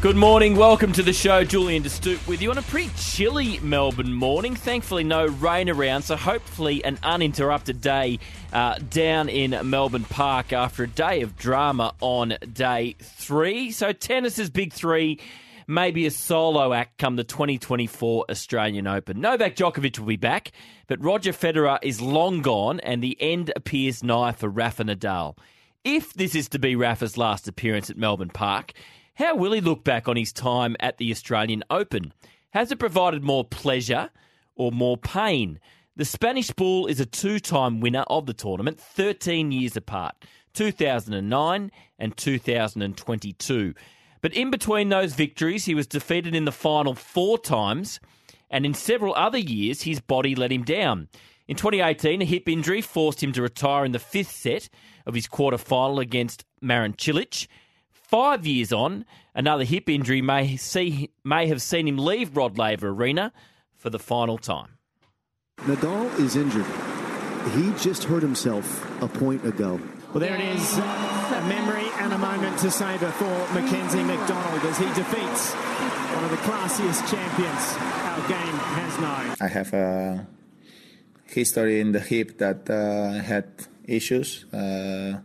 Good morning, welcome to the show. Julian DeStoop with you on a pretty chilly Melbourne morning. Thankfully, no rain around, so hopefully, an uninterrupted day uh, down in Melbourne Park after a day of drama on day three. So, tennis's big three, maybe a solo act come the 2024 Australian Open. Novak Djokovic will be back, but Roger Federer is long gone, and the end appears nigh for Rafa Nadal. If this is to be Rafa's last appearance at Melbourne Park, how will he look back on his time at the Australian Open? Has it provided more pleasure or more pain? The Spanish Bull is a two time winner of the tournament, 13 years apart, 2009 and 2022. But in between those victories, he was defeated in the final four times, and in several other years, his body let him down. In 2018, a hip injury forced him to retire in the fifth set of his quarter final against Marin Cilic. Five years on, another hip injury may see may have seen him leave Rod Laver Arena for the final time. Nadal is injured. He just hurt himself a point ago. Well, there it is. A memory and a moment to savour for Mackenzie McDonald as he defeats one of the classiest champions our game has known. I have a history in the hip that uh, had issues. Uh,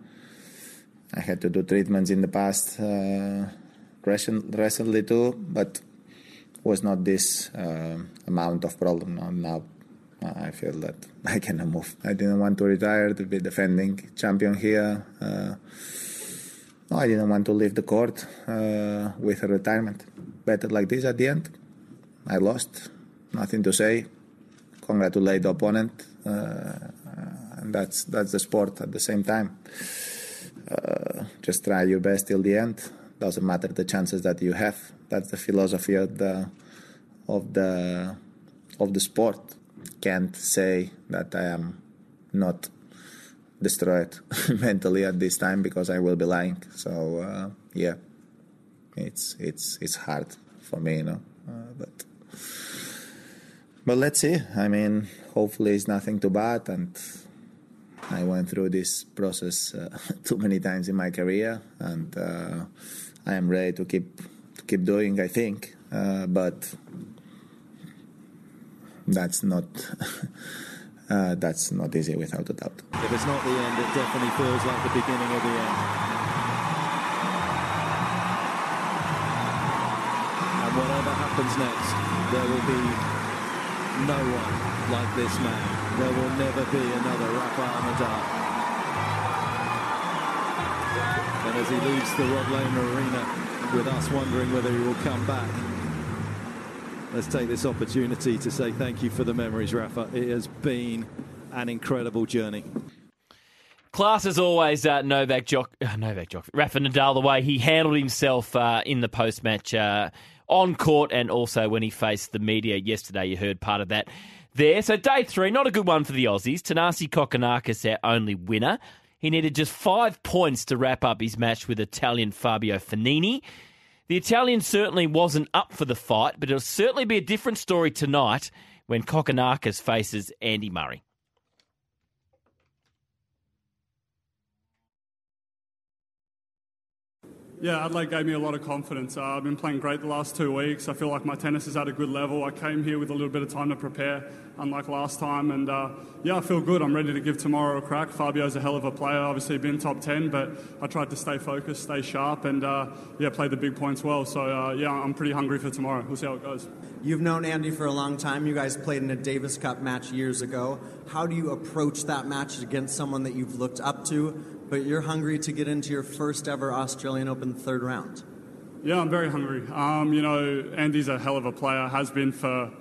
I had to do treatments in the past uh, recently too, but was not this uh, amount of problem. Now, now I feel that I cannot move. I didn't want to retire to be defending champion here. Uh, no, I didn't want to leave the court uh, with a retirement. Better like this at the end. I lost. Nothing to say. Congratulate the opponent, uh, and that's that's the sport at the same time. Uh, just try your best till the end. Doesn't matter the chances that you have. That's the philosophy of the of the of the sport. Can't say that I am not destroyed mentally at this time because I will be lying. So uh, yeah, it's it's it's hard for me, you know. Uh, but but let's see. I mean, hopefully it's nothing too bad and I went through this process uh, too many times in my career, and uh, I am ready to keep to keep doing. I think, uh, but that's not. Uh, that's not easy without a doubt. If it's not the end, it definitely feels like the beginning of the end. And whatever happens next, there will be no one like this man. There will never be another Rafael Nadal. And as he leaves the Rod Laver Arena with us wondering whether he will come back, let's take this opportunity to say thank you for the memories, Rafa. It has been an incredible journey. Class as always, uh, Novak Djok, uh, Novak Djokovic, Rafa Nadal, the way he handled himself uh, in the post match uh, on court and also when he faced the media yesterday. You heard part of that there. So day three, not a good one for the Aussies. Thanasi Kokkinakis, our only winner. He needed just five points to wrap up his match with Italian Fabio Fognini. The Italian certainly wasn't up for the fight, but it'll certainly be a different story tonight when Kokkinakis faces Andy Murray. Yeah, Adelaide gave me a lot of confidence. Uh, I've been playing great the last two weeks. I feel like my tennis is at a good level. I came here with a little bit of time to prepare, unlike last time. And uh, yeah, I feel good. I'm ready to give tomorrow a crack. Fabio's a hell of a player, obviously been top 10, but I tried to stay focused, stay sharp, and uh, yeah, play the big points well. So uh, yeah, I'm pretty hungry for tomorrow. We'll see how it goes. You've known Andy for a long time. You guys played in a Davis Cup match years ago. How do you approach that match against someone that you've looked up to? But you're hungry to get into your first ever Australian Open third round. Yeah, I'm very hungry. Um, you know, Andy's a hell of a player, has been for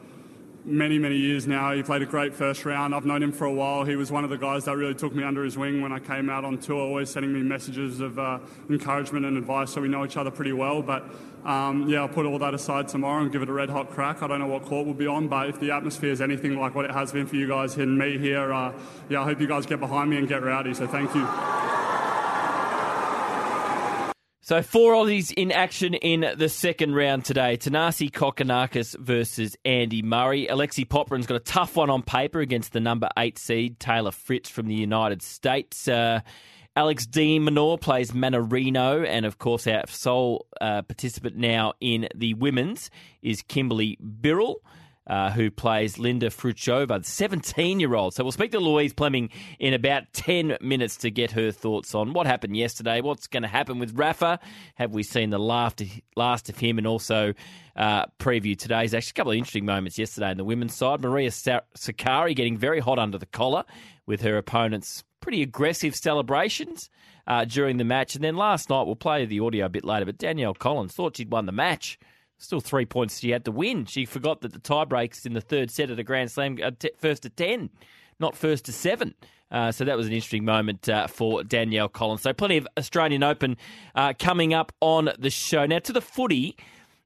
many, many years now. He played a great first round. I've known him for a while. He was one of the guys that really took me under his wing when I came out on tour, always sending me messages of uh, encouragement and advice. So we know each other pretty well. But um, yeah, I'll put all that aside tomorrow and give it a red hot crack. I don't know what court we'll be on, but if the atmosphere is anything like what it has been for you guys and me here, uh, yeah, I hope you guys get behind me and get rowdy. So thank you. So four Aussies in action in the second round today. Thanasi Kokkinakis versus Andy Murray. Alexei Popyrin's got a tough one on paper against the number eight seed Taylor Fritz from the United States. Uh, Alex de Minaur plays Mannarino, and of course our sole uh, participant now in the women's is Kimberly Birrell uh, who plays Linda the 17 year old. So we'll speak to Louise Pleming in about 10 minutes to get her thoughts on what happened yesterday, what's going to happen with Rafa. Have we seen the last of him? And also uh, preview today's actually a couple of interesting moments yesterday in the women's side. Maria Sakkari getting very hot under the collar with her opponent's pretty aggressive celebrations. Uh, during the match. And then last night, we'll play the audio a bit later, but Danielle Collins thought she'd won the match Still three points she had to win. She forgot that the tie breaks in the third set of the Grand Slam, uh, t- first to 10, not first to 7. Uh, so that was an interesting moment uh, for Danielle Collins. So plenty of Australian Open uh, coming up on the show. Now to the footy.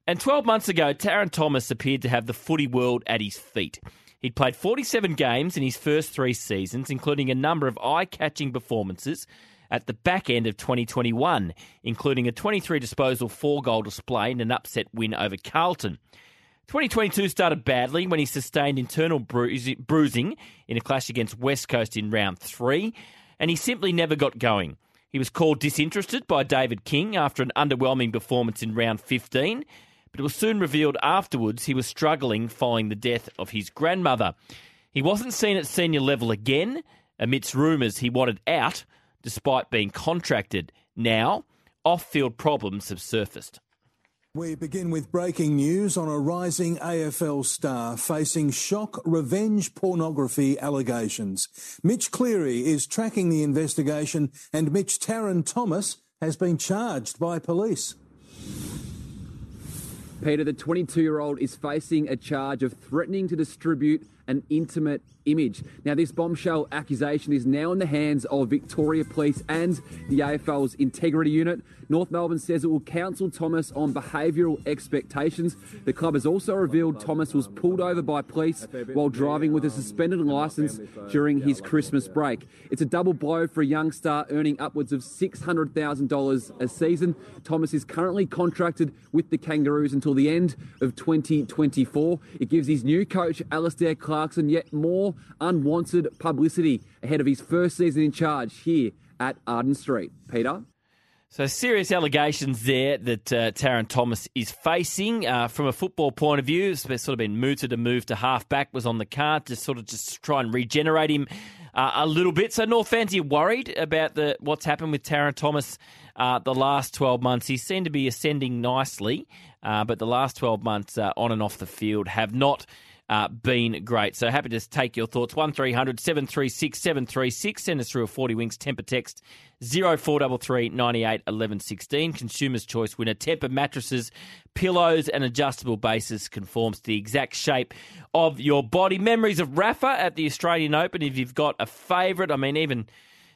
And 12 months ago, Tarryn Thomas appeared to have the footy world at his feet. He'd played 47 games in his first three seasons, including a number of eye catching performances at the back end of 2021, including a 23 disposal, four goal display and an upset win over Carlton. 2022 started badly when he sustained internal bruising in a clash against West Coast in round three, and he simply never got going. He was called disinterested by David King after an underwhelming performance in round 15, but it was soon revealed afterwards he was struggling following the death of his grandmother. He wasn't seen at senior level again, amidst rumours he wanted out despite being contracted. Now, off field problems have surfaced. We begin with breaking news on a rising AFL star facing shock revenge pornography allegations. Mitch Cleary is tracking the investigation, and Mitch Tarryn Thomas has been charged by police. Peter, the 22 year old, is facing a charge of threatening to distribute an intimate image. Now, this bombshell accusation is now in the hands of Victoria Police and the AFL's Integrity Unit. North Melbourne says it will counsel Thomas on behavioural expectations. The club has also revealed Thomas was pulled over by police while driving with a suspended licence during his Christmas break. It's a double blow for a young star earning upwards of $600,000 a season. Thomas is currently contracted with the Kangaroos until the end of 2024. It gives his new coach, Alastair Clarkson, yet more unwanted publicity ahead of his first season in charge here at Arden Street. Peter? So, serious allegations there that uh, Tarryn Thomas is facing. Uh, from a football point of view, it's sort of been mooted to move to halfback was on the card to sort of just try and regenerate him uh, a little bit. So, North fans, are worried about the what's happened with Tarryn Thomas uh, the last 12 months? He seemed to be ascending nicely, uh, but the last 12 months uh, on and off the field have not uh, been great. So happy to take your thoughts. 1300 736 736. Send us through a 40 Winks Tempur text 0433 98 11 16. Consumer's Choice winner. Tempur mattresses, pillows, and adjustable bases conforms to the exact shape of your body. Memories of Rafa at the Australian Open. If you've got a favourite, I mean, even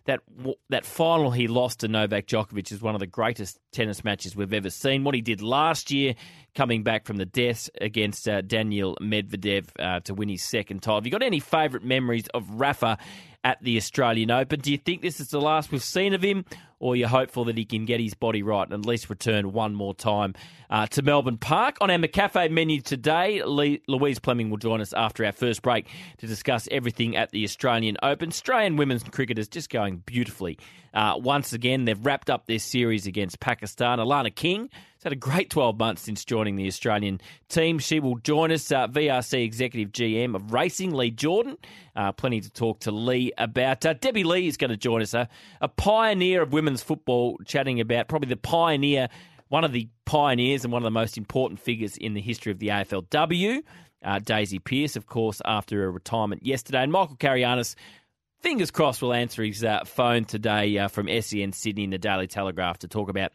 that that final he lost to Novak Djokovic is one of the greatest tennis matches we've ever seen. What he did last year, coming back from the death against uh, Daniil Medvedev uh, to win his second title. Have you got any favourite memories of Rafa at the Australian Open? Do you think this is the last we've seen of him, or you're hopeful that he can get his body right and at least return one more time uh, to Melbourne Park? On our McCafe menu today, Louise Fleming will join us after our first break to discuss everything at the Australian Open. Australian women's cricket is just going beautifully. Uh, once again, they've wrapped up their series against Pakistan. Alana King has had a great 12 months since joining the Australian team. She will join us, uh, VRC Executive GM of Racing, Lee Jordan. Uh, plenty to talk to Lee about. Uh, Debbie Lee is going to join us, a pioneer of women's football, chatting about probably the pioneer, one of the pioneers and one of the most important figures in the history of the AFLW. Uh, Daisy Pearce, of course, after her retirement yesterday. And Michael Carayannis fingers crossed, we'll answer his uh, phone today uh, from SEN Sydney in the Daily Telegraph to talk about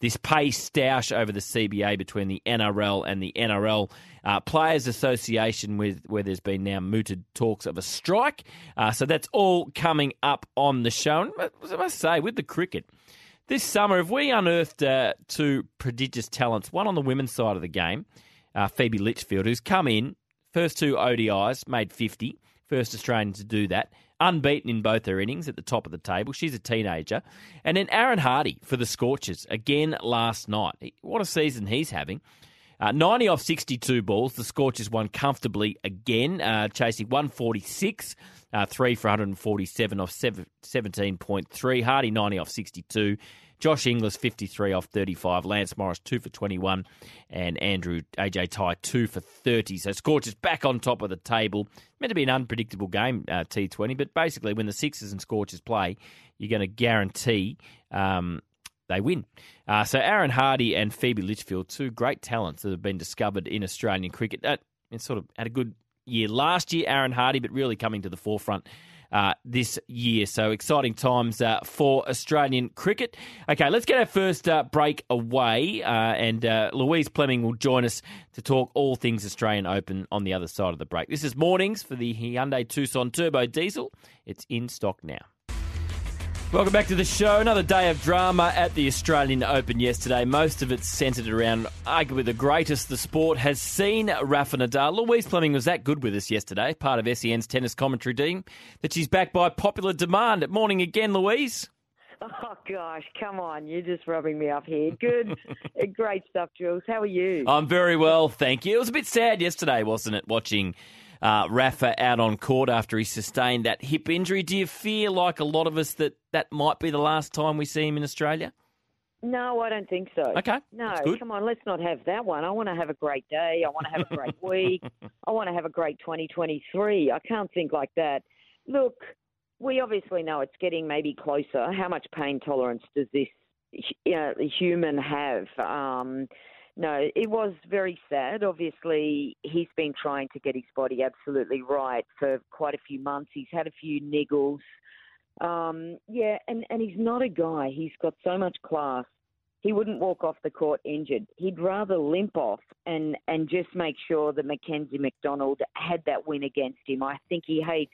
this pay stoush over the CBA between the NRL and the NRL uh, Players Association, with where there's been now mooted talks of a strike. Uh, so that's all coming up on the show. And I must say, with the cricket. This summer, have we unearthed uh, two prodigious talents? One on the women's side of the game, uh, Phoebe Litchfield, who's come in, first two ODIs, made 50, first Australian to do that, unbeaten in both her innings at the top of the table. She's a teenager. And then Aaron Hardy for the Scorchers, again last night. What a season he's having. Uh, 90 off 62 balls. The Scorchers won comfortably again, uh, chasing 146, uh, 3 for 147 off 17.3. Hardy 90 off 62. Josh Inglis 53 off 35. Lance Morris 2 for 21. And Andrew AJ Tye 2 for 30. So Scorchers back on top of the table. Meant to be an unpredictable game, uh, T20, but basically when the Sixers and Scorchers play, you're going to guarantee um, they win. Uh, so Aaron Hardy and Phoebe Litchfield, two great talents that have been discovered in Australian cricket. That uh, sort of had a good year last year, Aaron Hardy, but really coming to the forefront. Uh, this year. So exciting times uh, for Australian cricket. Okay, let's get our first uh, break away, uh, and uh, Louise Pleming will join us to talk all things Australian Open on the other side of the break. This is mornings for the Hyundai Tucson Turbo Diesel. It's in stock now. Welcome back to the show. Another day of drama at the Australian Open yesterday. Most of it centred around arguably the greatest the sport has seen, Rafa Nadal. Louise Pleming was that good with us yesterday, part of SEN's tennis commentary team, that she's back by popular demand. Morning again, Louise. Oh gosh, come on! You're just rubbing me up here. Good, great stuff, Jules. How are you? I'm very well, thank you. It was a bit sad yesterday, wasn't it? Watching uh, Rafa out on court after he sustained that hip injury. Do you fear, like a lot of us, that that might be the last time we see him in Australia? No, I don't think so. Okay. No, come on, let's not have that one. I want to have a great day. I want to have a great week. I want to have a great 2023. I can't think like that. Look, we obviously know it's getting maybe closer. How much pain tolerance does this uh, human have? Um, no, it was very sad. Obviously, he's been trying to get his body absolutely right for quite a few months. He's had a few niggles. Um, yeah, and, and he's not a guy. He's got so much class. He wouldn't walk off the court injured. He'd rather limp off and, and just make sure that Mackenzie McDonald had that win against him. I think he hates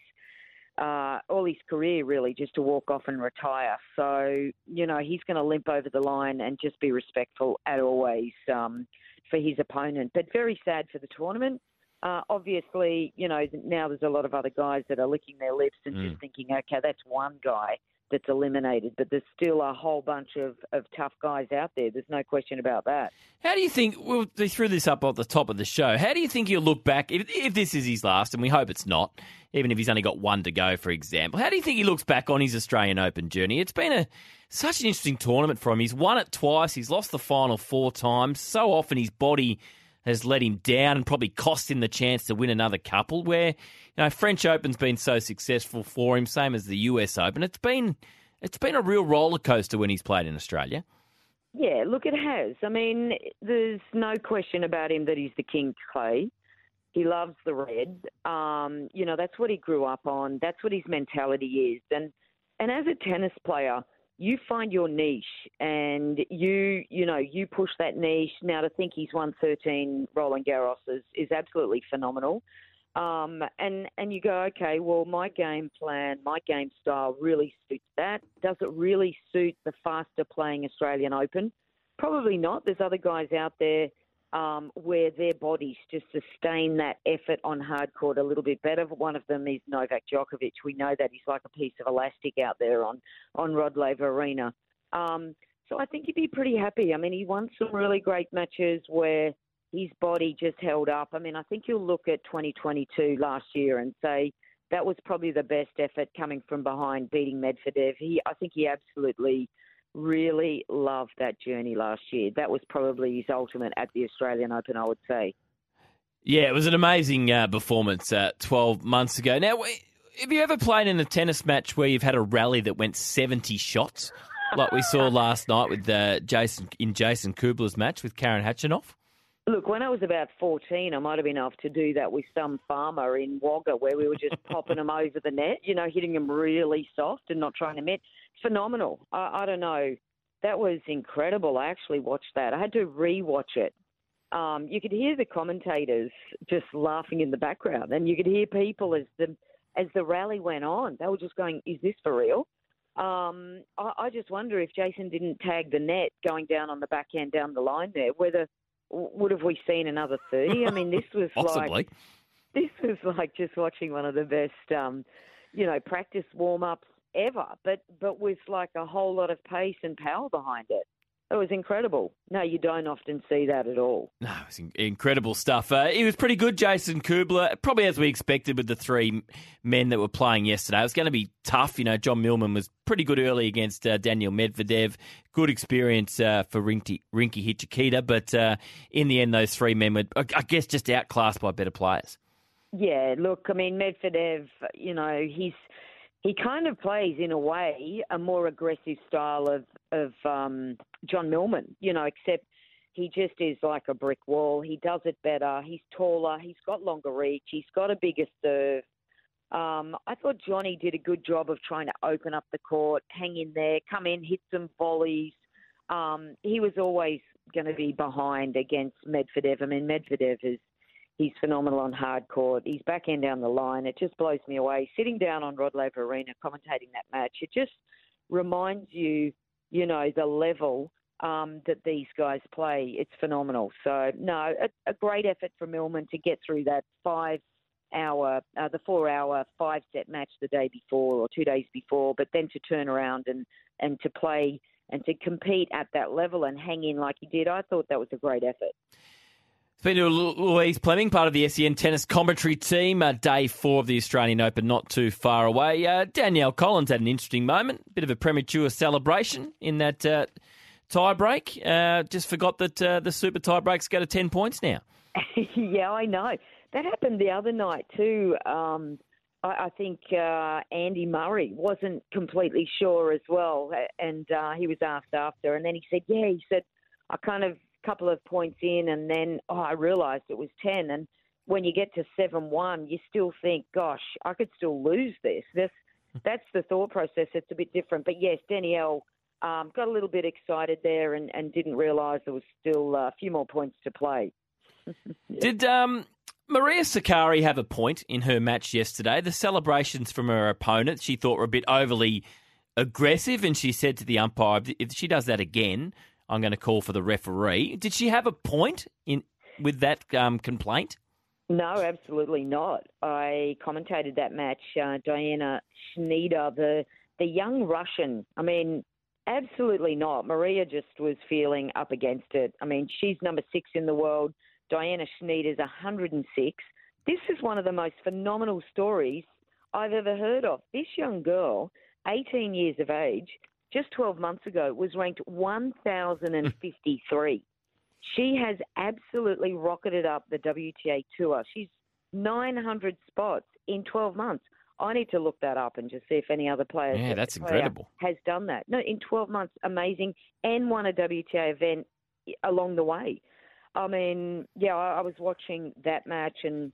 uh, all his career really just to walk off and retire. So you know he's going to limp over the line and just be respectful at always um, for his opponent. But very sad for the tournament. Uh, obviously, you know now there's a lot of other guys that are licking their lips and Mm. just thinking, okay, that's one guy that's eliminated, but there's still a whole bunch of, of tough guys out there. There's no question about that. How do you think? Well, they threw this up at the top of the show. How do you think he'll look back if, if this is his last, and we hope it's not, even if he's only got one to go, for example? How do you think he looks back on his Australian Open journey? It's been a such an interesting tournament for him. He's won it twice. He's lost the final four times. So often his body has let him down and probably cost him the chance to win another couple. Where you know French Open's been so successful for him, same as the US Open. It's been it's been a real roller coaster when he's played in Australia. Yeah, look, it has. I mean, there's no question about him that he's the king clay. He loves the red. Um, you know, that's what he grew up on. That's what his mentality is. And and as a tennis player, you find your niche and you you know you push that niche. Now to think he's won 13 Roland Garros is, is absolutely phenomenal. Um, and and you go, okay, well, my game plan, my game style really suits that. Does it really suit the faster playing Australian Open? Probably not. There's other guys out there um, where their bodies just sustain that effort on hard court a little bit better. One of them is Novak Djokovic. We know that he's like a piece of elastic out there on on Rod Laver Arena. Um, so I think he'd be pretty happy. I mean, he won some really great matches where his body just held up. I mean, I think you'll look at 2022 last year and say that was probably the best effort coming from behind, beating Medvedev. He, I think he absolutely really loved that journey last year. That was probably his ultimate at the Australian Open, I would say. Yeah, it was an amazing uh, performance uh, 12 months ago. Now, have you ever played in a tennis match where you've had a rally that went 70 shots, like we saw last night with uh, Jason in Jason Kubler's match with Karen Khachanov? Look, when I was about 14, I might have been off to do that with some farmer in Wagga where we were just popping them over the net, you know, hitting them really soft and not trying to miss. Phenomenal. I, I don't know. That was incredible. I actually watched that. I had to re-watch it. Um, you could hear the commentators just laughing in the background, and you could hear people as the as the rally went on. They were just going, "Is this for real?" Um, I, I just wonder if Jason didn't tag the net going down on the back end down the line there, whether would have we seen another 30? I mean, this was Possibly. like this was like just watching one of the best, um, you know, practice warm ups ever, but but with like a whole lot of pace and power behind it. It was incredible. No, you don't often see that at all. No, it was in- incredible stuff. Uh, he was pretty good, Jason Kubler, probably as we expected with the three men that were playing yesterday. It was going to be tough. You know, John Millman was pretty good early against uh, Daniil Medvedev. Good experience uh, for Rinky, Rinky Hijikata, but uh, in the end, those three men were, I guess, just outclassed by better players. Yeah, look, I mean Medvedev, you know, he's he kind of plays in a way a more aggressive style of of um, John Millman, you know, except he just is like a brick wall. He does it better. He's taller. He's got longer reach. He's got a bigger serve. Um, I thought Johnny did a good job of trying to open up the court, hang in there, come in, hit some volleys. Um, he was always going to be behind against Medvedev. I mean, Medvedev is he's phenomenal on hard court. He's back end down the line. It just blows me away. Sitting down on Rod Laver Arena commentating that match, it just reminds you, you know, the level um, that these guys play. It's phenomenal. So no, a, a great effort from Millman to get through that five hour, uh, the four hour, five set match the day before or two days before, but then to turn around and, and to play and to compete at that level and hang in like he did, I thought that was a great effort. Speaking to Louise Pleming, part of the SEN tennis commentary team, uh, day four of the Australian Open, not too far away. Uh, Danielle Collins had an interesting moment, bit of a premature celebration in that uh, tie break. Uh, just forgot that uh, the super tie breaks go to 10 points now. yeah, I know. That happened the other night too. Um, I, I think uh, Andy Murray wasn't completely sure as well, and uh, he was asked after, and then he said, "Yeah," he said, "I kind of couple of points in, and then oh, I realised it was ten. And when you get to seven one, you still think, "Gosh, I could still lose this." This that's the thought process. It's a bit different, but yes, Danielle. Um, got a little bit excited there and, and didn't realise there was still uh, a few more points to play. Did um, Maria Sakkari have a point in her match yesterday? The celebrations from her opponent she thought were a bit overly aggressive, and she said to the umpire, "If she does that again, I'm going to call for the referee." Did she have a point in with that um, complaint? No, absolutely not. I commentated that match. Uh, Diana Schneider, the the young Russian. I mean, absolutely not. Maria just was feeling up against it. I mean, she's number six in the world. Diana Schneider's 106. This is one of the most phenomenal stories I've ever heard of. This young girl, 18 years of age, just 12 months ago, was ranked 1,053. she has absolutely rocketed up the WTA tour. She's 900 spots in 12 months. I need to look that up and just see if any other players Yeah, that's player incredible. has done that. No, in 12 months, amazing, and won a WTA event along the way. I mean, yeah, I, I was watching that match and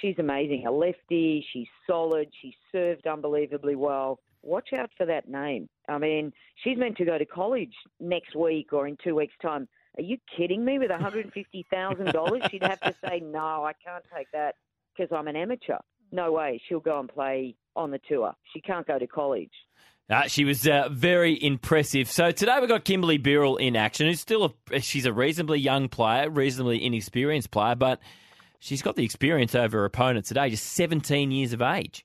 she's amazing. A lefty, she's solid, she served unbelievably well. Watch out for that name. I mean, she's meant to go to college next week or in two weeks' time. Are you kidding me? With $150,000, she'd have to say, no, I can't take that because I'm an amateur. No way. She'll go and play on the tour. She can't go to college. Uh, she was uh, very impressive. So today we've got Kimberly Birrell in action. Who's still a, she's a reasonably young player, reasonably inexperienced player, but she's got the experience over her opponent today, just 17 years of age.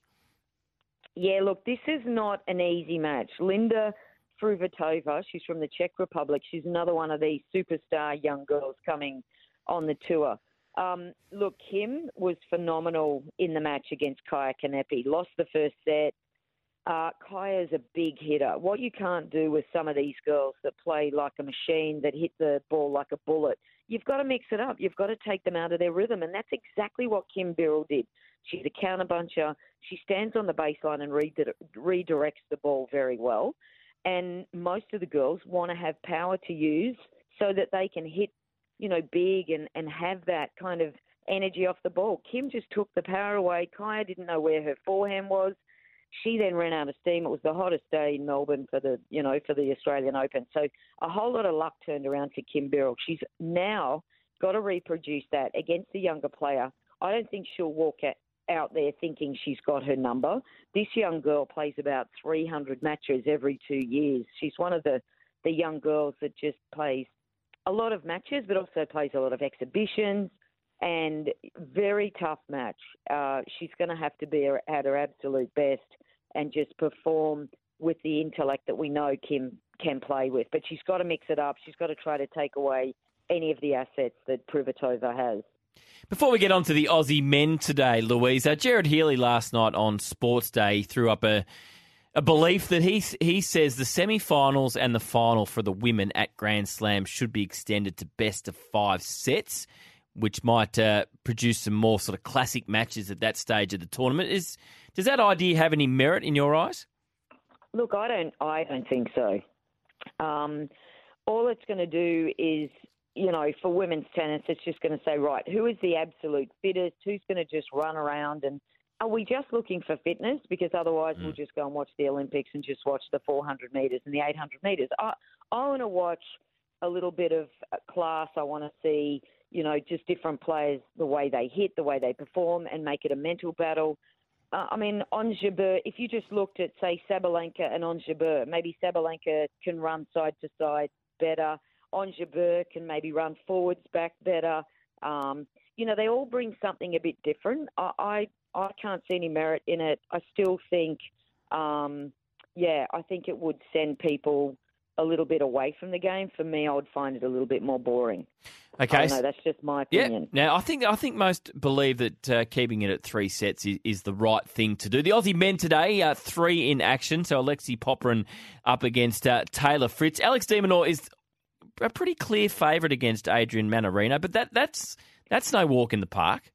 Yeah, look, this is not an easy match. Linda Fruhvirtova, she's from the Czech Republic. She's another one of these superstar young girls coming on the tour. Um, look, Kim was phenomenal in the match against Kaia Kanepi. Lost the first set. Uh, Kaia's a big hitter. What you can't do with some of these girls that play like a machine, that hit the ball like a bullet, you've got to mix it up. You've got to take them out of their rhythm. And that's exactly what Kim Birrell did. She's a counter puncher. She stands on the baseline and redi- redirects the ball very well. And most of the girls want to have power to use so that they can hit you know, big and, and have that kind of energy off the ball. Kim just took the power away. Kaia didn't know where her forehand was. She then ran out of steam. It was the hottest day in Melbourne for the, you know, for the Australian Open. So a whole lot of luck turned around for Kim Birrell. She's now got to reproduce that against the younger player. I don't think she'll walk out there thinking she's got her number. This young girl plays about 300 matches every two years. She's one of the, the young girls that just plays a lot of matches, but also plays a lot of exhibitions and very tough match. Uh, she's going to have to be at her absolute best and just perform with the intellect that we know Kim can play with. But she's got to mix it up. She's got to try to take away any of the assets that Fruhvirtova has. Before we get on to the Aussie men today, Louisa, Gerard Healy last night on Sports Day threw up a a belief that he he says the semi-finals and the final for the women at Grand Slam should be extended to best of five sets, which might uh, produce some more sort of classic matches at that stage of the tournament. Is does that idea have any merit in your eyes? Look, I don't. I don't think so. Um, all it's going to do is, you know, for women's tennis, it's just going to say, right, who is the absolute fittest? Who's going to just run around and are we just looking for fitness? Because otherwise, mm. we'll just go and watch the Olympics and just watch the 400 metres and the 800 metres. I, I want to watch a little bit of class. I want to see, you know, just different players, the way they hit, the way they perform, and make it a mental battle. Uh, I mean, Ons Jabeur, if you just looked at, say, Sabalenka and Ons Jabeur, maybe Sabalenka can run side to side better. Ons Jabeur can maybe run forwards back better. Um, you know, they all bring something a bit different. I, I I can't see any merit in it. I still think, um, yeah, I think it would send people a little bit away from the game. For me, I would find it a little bit more boring. Okay, no, that's just my opinion. Yeah. Now, I think I think most believe that uh, keeping it at three sets is, is, the right thing to do. The Aussie men today, are three in action. So Alexei Popyrin up against uh, Taylor Fritz. Alex de Minaur is a pretty clear favourite against Adrian Mannarino, but that that's that's no walk in the park.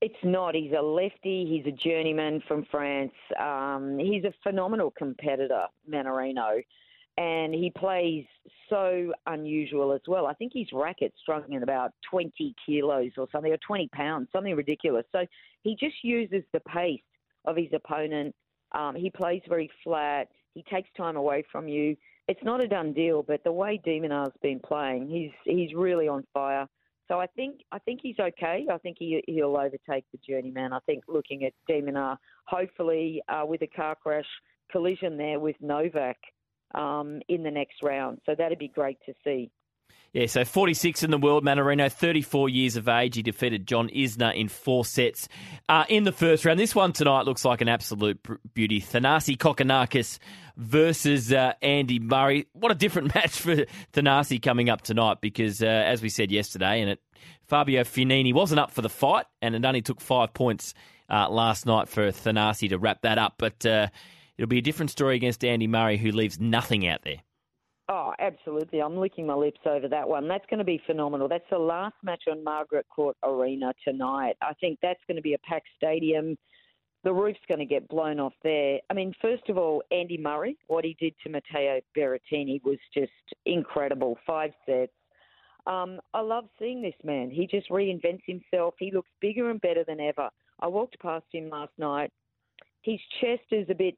It's not. He's a lefty. He's a journeyman from France. Um, he's a phenomenal competitor, Mannarino, and he plays so unusual as well. I think his racket's strung in about 20 kilos or something, or 20 pounds, something ridiculous. So he just uses the pace of his opponent. Um, he plays very flat. He takes time away from you. It's not a done deal, but the way de Minaur's been playing, he's he's really on fire. So I think I think he's okay. I think he he'll overtake the journeyman. I think looking at de Minaur, hopefully uh, with a car crash collision there with Novak um, in the next round. So that'd be great to see. Yeah, so 46 in the world, Mannarino, 34 years of age. He defeated John Isner in four sets uh, in the first round. This one tonight looks like an absolute beauty. Thanasi Kokkinakis versus uh, Andy Murray. What a different match for Thanasi coming up tonight because, uh, as we said yesterday, and it, Fabio Fognini wasn't up for the fight, and it only took five points uh, last night for Thanasi to wrap that up. But uh, it'll be a different story against Andy Murray, who leaves nothing out there. Oh, absolutely. I'm licking my lips over that one. That's going to be phenomenal. That's the last match on Margaret Court Arena tonight. I think that's going to be a packed stadium. The roof's going to get blown off there. I mean, first of all, Andy Murray, what he did to Matteo Berrettini was just incredible. Five sets. Um, I love seeing this man. He just reinvents himself. He looks bigger and better than ever. I walked past him last night. His chest is a bit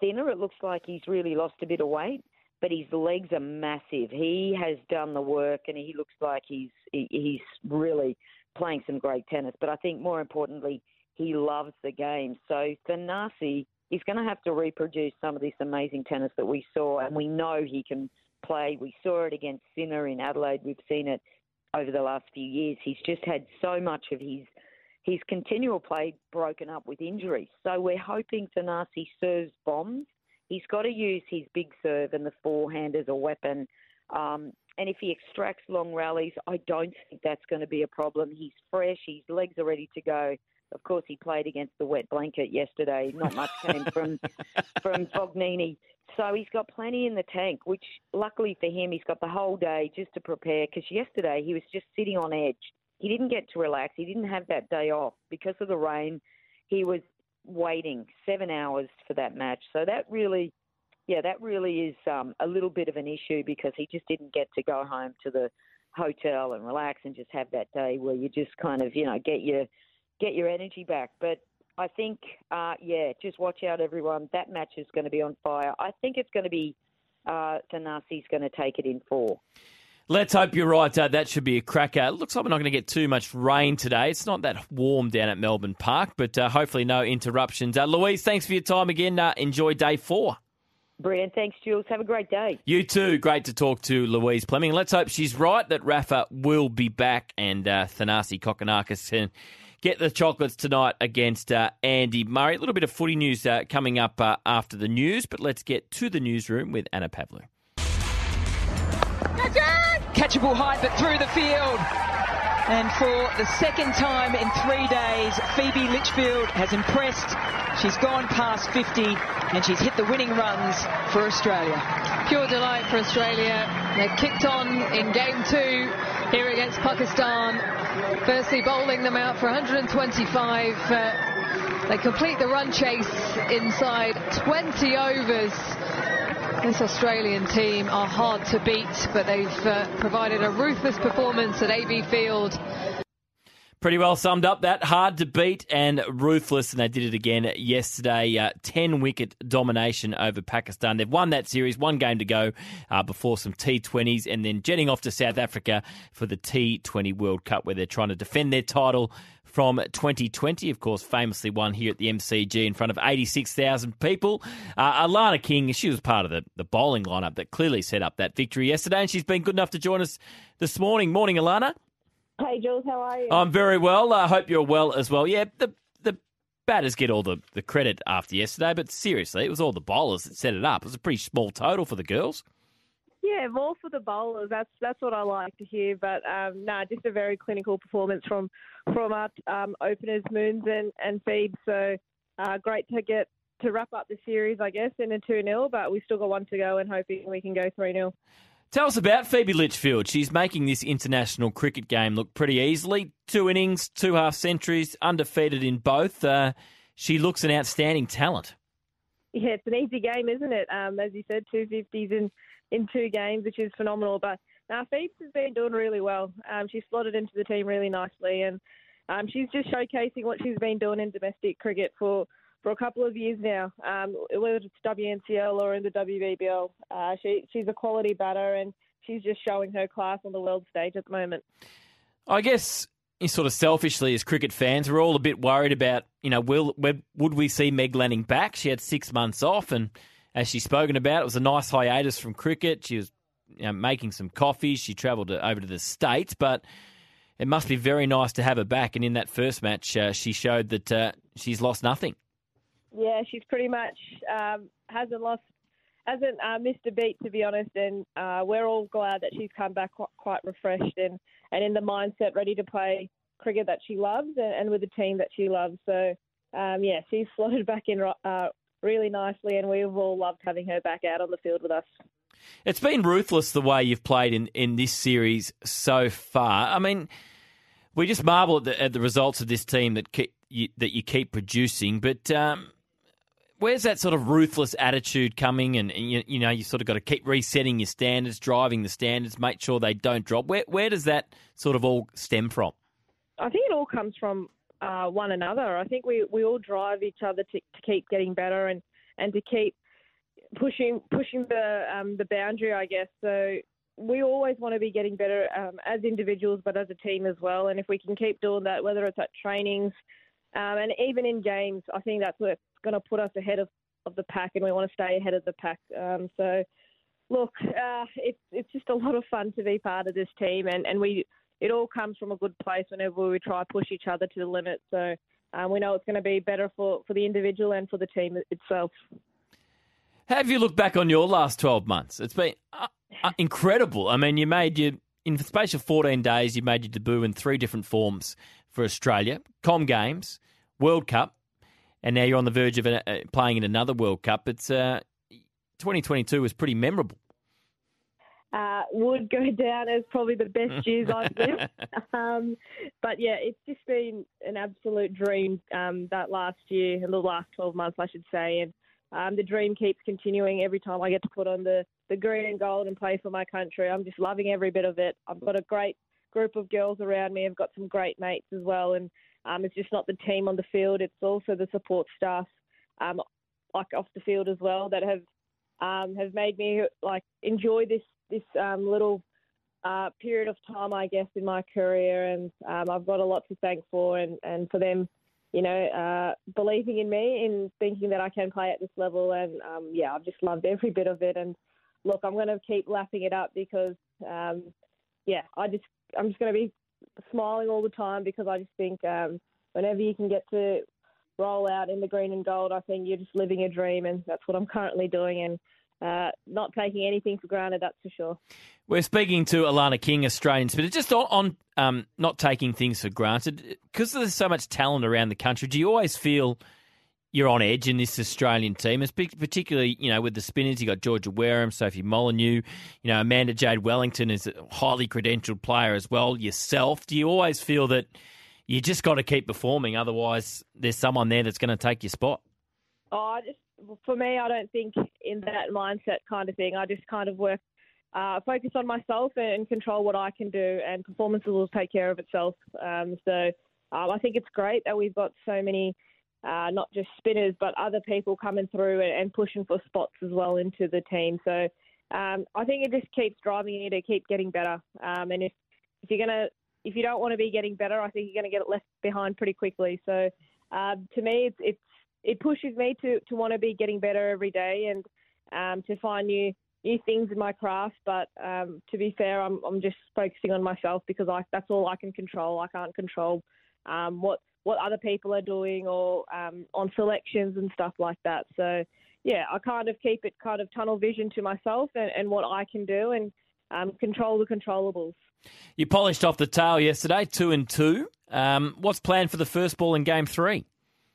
thinner. It looks like he's really lost a bit of weight but his legs are massive. He has done the work, and he looks like he's he's really playing some great tennis. But I think more importantly, he loves the game. So Thanasi is going to have to reproduce some of this amazing tennis that we saw, and we know he can play. We saw it against Sinner in Adelaide. We've seen it over the last few years. He's just had so much of his his continual play broken up with injuries. So we're hoping Thanasi serves bombs He's got to use his big serve and the forehand as a weapon. Um, and if he extracts long rallies, I don't think that's going to be a problem. He's fresh, his legs are ready to go. Of course, he played against the wet blanket yesterday. Not much came from from Fognini, so he's got plenty in the tank. Which, luckily for him, he's got the whole day just to prepare. Because yesterday he was just sitting on edge. He didn't get to relax. He didn't have that day off because of the rain. He was waiting seven hours for that match. So that really, yeah, that really is um, a little bit of an issue because he just didn't get to go home to the hotel and relax and just have that day where you just kind of, you know, get your get your energy back. But I think, uh, yeah, just watch out, everyone. That match is going to be on fire. I think it's going to be uh, Thanasi's going to take it in four. Let's hope you're right. Uh, that should be a cracker. It looks like we're not going to get too much rain today. It's not that warm down at Melbourne Park, but uh, hopefully no interruptions. Uh, Louise, thanks for your time again. Uh, enjoy day four. Brian, thanks, Jules. Have a great day. You too. Great to talk to Louise Pleming. Let's hope she's right that Rafa will be back and uh, Thanasi Kokkinakis can get the chocolates tonight against uh, Andy Murray. A little bit of footy news uh, coming up uh, after the news, but let's get to the newsroom with Anna Pavlu. Catchable height, but through the field. And for the second time in three days, Phoebe Litchfield has impressed. She's gone past 50 and she's hit the winning runs for Australia. Pure delight for Australia. They've kicked on in game two here against Pakistan. Firstly, bowling them out for 125. Uh, they complete the run chase inside 20 overs. This Australian team are hard to beat, but they've uh, provided a ruthless performance at AB Field. Pretty well summed up that. Hard to beat and ruthless, and they did it again yesterday. Uh, 10 wicket domination over Pakistan. They've won that series, one game to go uh, before some T20s, and then jetting off to South Africa for the T20 World Cup, where they're trying to defend their title from 2020. Of course, famously won here at the MCG in front of 86,000 people. Uh, Alana King, she was part of the, the bowling lineup that clearly set up that victory yesterday, and she's been good enough to join us this morning. Morning, Alana. Hey, Jules, how are you? I'm very well. I hope you're well as well. Yeah, the the batters get all the, the credit after yesterday, but seriously, it was all the bowlers that set it up. It was a pretty small total for the girls. Yeah, more for the bowlers. That's that's what I like to hear. But um, no, nah, just a very clinical performance from from our um, openers, Moons and and Phoebe. So uh, great to get to wrap up the series, I guess, in a two 0 But we still got one to go, and hoping we can go three 0 Tell us about Phoebe Litchfield. She's making this international cricket game look pretty easily. Two innings, two half centuries, undefeated in both. Uh, she looks an outstanding talent. Yeah, it's an easy game, isn't it? Um, as you said, two fifties in in two games, which is phenomenal. But now Phoebe has been doing really well. Um, she's slotted into the team really nicely, and um, she's just showcasing what she's been doing in domestic cricket for for a couple of years now, um, whether it's WNCL or in the WBBL. Uh, she, she's a quality batter and she's just showing her class on the world stage at the moment. I guess sort of selfishly as cricket fans, we're all a bit worried about, you know, will would we see Meg Lanning back? She had six months off, and as she's spoken about, it was a nice hiatus from cricket. She was you know, making some coffees. She travelled over to the States, but it must be very nice to have her back. And in that first match, uh, she showed that uh, she's lost nothing. Yeah, she's pretty much um, hasn't lost, hasn't uh, missed a beat to be honest, and uh, we're all glad that she's come back quite, refreshed and, and in the mindset, ready to play cricket that she loves and, and with the team that she loves. So um, yeah, she's slotted back in uh, really nicely, and we've all loved having her back out on the field with us. It's been ruthless the way you've played in, in this series so far. I mean, we just marvel at the, at the results of this team that keep, you, that you keep producing, but um, where's that sort of ruthless attitude coming? And, and you, you, know, you sort of got to keep resetting your standards, driving the standards, make sure they don't drop. Where where does that sort of all stem from? I think it all comes from uh, one another. I think we, we all drive each other to, to keep getting better and, and to keep pushing pushing the um, the boundary, I guess. So we always want to be getting better um, as individuals, but as a team as well. And if we can keep doing that, whether it's at trainings um, and even in games, I think that's what's going to put us ahead of, of the pack, and we want to stay ahead of the pack. Um, so, look, uh, it's it's just a lot of fun to be part of this team, and, and we it all comes from a good place whenever we try push each other to the limit. So um, we know it's going to be better for, for the individual and for the team itself. Have you looked back on your last 12 months? It's been uh, uh, incredible. I mean, you made your, in the space of 14 days, you made your debut in three different forms for Australia Com Games, World Cup, and now you're on the verge of uh, playing in another World Cup. It's uh, 2022 was pretty memorable. Uh, would go down as probably the best years I've lived. Um, but yeah, it's just been an absolute dream um, that last year, the last 12 months, I should say. And um, the dream keeps continuing every time I get to put on the, the green and gold and play for my country. I'm just loving every bit of it. I've got a great group of girls around me. I've got some great mates as well, and um, it's just not the team on the field; it's also the support staff, um, like off the field as well, that have um, have made me like enjoy this this um, little uh, period of time, I guess, in my career, and um, I've got a lot to thank for, and, and for them, you know, uh, believing in me, in thinking that I can play at this level, and um, yeah, I've just loved every bit of it, and look, I'm going to keep lapping it up because, um, yeah, I just I'm just going to be smiling all the time because I just think um, whenever you can get to roll out in the green and gold, I think you're just living a dream, and that's what I'm currently doing, and uh, not taking anything for granted, that's for sure. We're speaking to Alana King, Australian spinner, just on, on um, not taking things for granted. Because there's so much talent around the country, do you always feel you're on edge in this Australian team, particularly, you know, with the spinners, you got Georgia Wareham, Sophie Molineux, you know, Amanda Jade Wellington is a highly credentialed player as well, yourself. Do you always feel that you just got to keep performing, otherwise there's someone there that's going to take your spot? Oh, I just for me, I don't think in that mindset kind of thing. I just kind of work, uh, focus on myself and control what I can do, and performances will take care of itself. Um, so um, I think it's great that we've got so many, uh, not just spinners, but other people coming through and, and, pushing for spots as well into the team. So um, I think it just keeps driving you to keep getting better. Um, and if if you're gonna if you don't want to be getting better, I think you're going to get left behind pretty quickly. So uh, to me, it's, it's it pushes me to, to want to be getting better every day and um, to find new new things in my craft. But um, to be fair, I'm I'm just focusing on myself because I that's all I can control. I can't control um, what what other people are doing or um, on selections and stuff like that. So yeah, I kind of keep it kind of tunnel vision to myself and, and what I can do and um, control the controllables. You polished off the tail yesterday, two and two. Um, what's planned for the first ball in game three?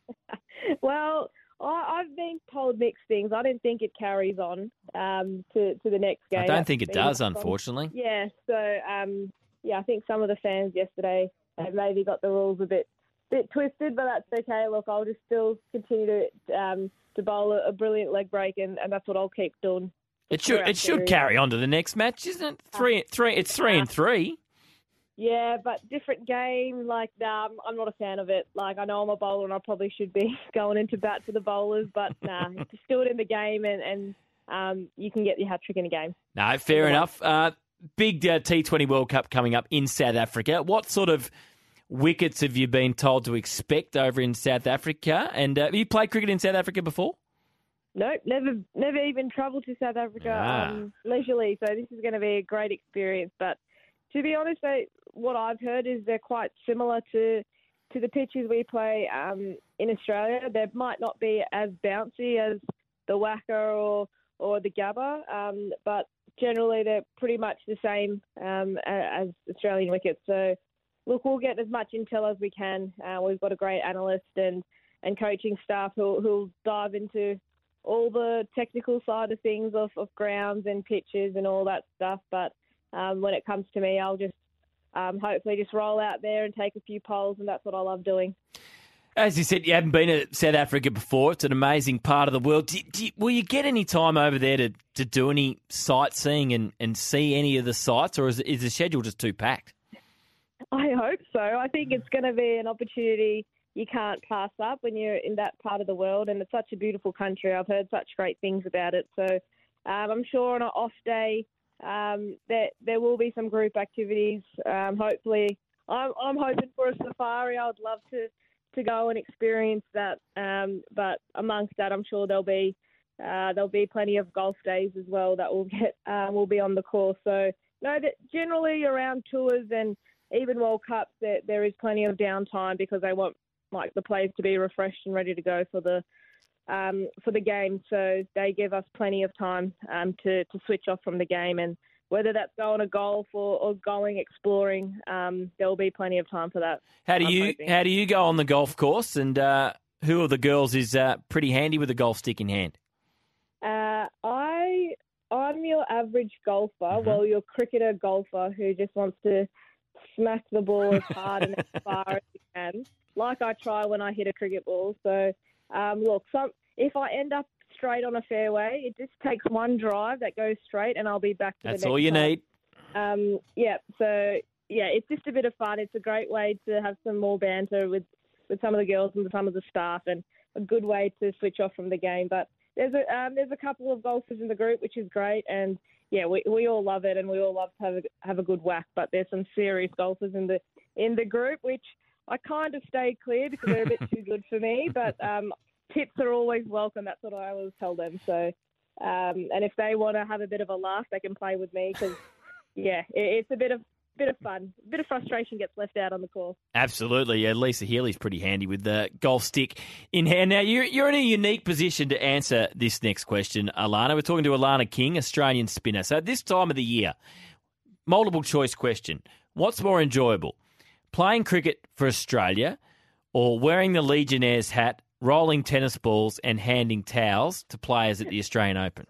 well, I, have been told mixed things. I don't think it carries on um, to to the next game. I don't think it does, unfortunately. Yeah. So um, yeah, I think some of the fans yesterday have maybe got the rules a bit bit twisted, but that's okay. Look, I'll just still continue to um, to bowl a, a brilliant leg break, and, and that's what I'll keep doing. It should it should carry on to the next match, isn't it? Three three. It's three and three. Yeah, but different game. Like, nah, I'm not a fan of it. Like, I know I'm a bowler and I probably should be going into bat for the bowlers, but nah, just do it in the game and, and um, you can get your hat trick in a game. No, fair enough. Uh, big uh, T20 World Cup coming up in South Africa. What sort of wickets have you been told to expect over in South Africa? And uh, have you played cricket in South Africa before? No, never, never even travelled to South Africa ah. um, leisurely. So this is going to be a great experience. But to be honest, they, what I've heard is they're quite similar to to the pitches we play um, in Australia. They might not be as bouncy as the WACA or or the Gabba, um, but generally they're pretty much the same um, as Australian wickets. So look, we'll get as much intel as we can. Uh, we've got a great analyst and and coaching staff who who'll dive into all the technical side of things of, of grounds and pitches and all that stuff. But um, when it comes to me, I'll just um, hopefully just roll out there and take a few poles, and that's what I love doing. As you said, you haven't been to South Africa before. It's an amazing part of the world. Do, do, will you get any time over there to, to do any sightseeing and, and see any of the sites, or is, is the schedule just too packed? I hope so. I think it's going to be an opportunity you can't pass up when you're in that part of the world, and it's such a beautiful country. I've heard such great things about it. So um, I'm sure on an off day, um, there there will be some group activities. Um, hopefully, I'm I'm hoping for a safari. I'd love to to go and experience that. Um, but amongst that, I'm sure there'll be uh, there'll be plenty of golf days as well that will get um, will be on the course. So no, that generally around tours and even World Cups, there, there is plenty of downtime because they want like the players to be refreshed and ready to go for the um, for the game. So they give us plenty of time um, to, to switch off from the game. And whether that's going to golf or, or going exploring, um, there will be plenty of time for that. How do I'm you hoping. How do you go on the golf course? And uh, who of the girls is uh, pretty handy with a golf stick in hand? Uh, I I'm your average golfer, mm-hmm. well, your cricketer golfer who just wants to smack the ball as hard and as far as you can, like I try when I hit a cricket ball. So um, look, some, if I end up straight on a fairway. It just takes one drive that goes straight, and I'll be back to That's all you time. need. Um, yeah, so yeah, it's just a bit of fun. It's a great way to have some more banter with, with some of the girls and some of the staff, and a good way to switch off from the game. But there's a um, there's a couple of golfers in the group, which is great, and yeah, we, we all love it, and we all love to have a, have a good whack. But there's some serious golfers in the in the group, which I kind of stay clear because they're a bit too good for me. But um, tips are always welcome. That's what I always tell them. So, um, and if they want to have a bit of a laugh, they can play with me because yeah, it, it's a bit of bit of fun. A bit of frustration gets left out on the course. Absolutely. Yeah, Lisa Healy's pretty handy with the golf stick in hand. Now, you're, you're in a unique position to answer this next question, Alana. We're talking to Alana King, Australian spinner. So, at this time of the year, multiple choice question What's more enjoyable, playing cricket for Australia or wearing the Legionnaires hat, rolling tennis balls, and handing towels to players at the Australian Open?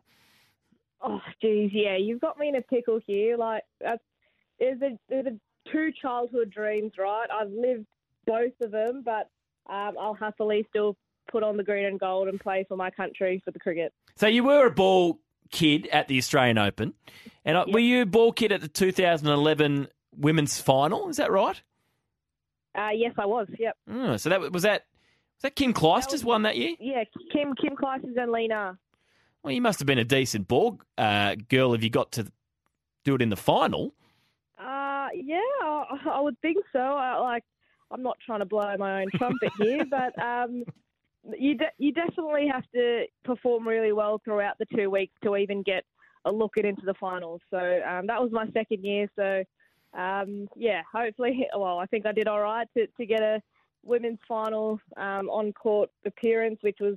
Oh, geez, yeah, you've got me in a pickle here. Like, that's, there's a there's a two childhood dreams, right? I've lived both of them, but um, I'll happily still put on the green and gold and play for my country for the cricket. So, you were a ball kid at the Australian Open, and uh were you a ball kid at the 2011 women's final? Is that right? Uh, yes, I was. Yep. Oh, so that was that. Was that Kim Clijsters won that year? Yeah, Kim Kim Clijsters and Li Na. Well, you must have been a decent ball uh, girl if you got to do it in the final. Uh, yeah, I, I would think so. I, like, I'm not trying to blow my own trumpet here, but um, you de- you definitely have to perform really well throughout the two weeks to even get a look at into the finals. So um, that was my second year. So um, yeah, hopefully, well, I think I did all right to, to get a women's final um, on court appearance, which was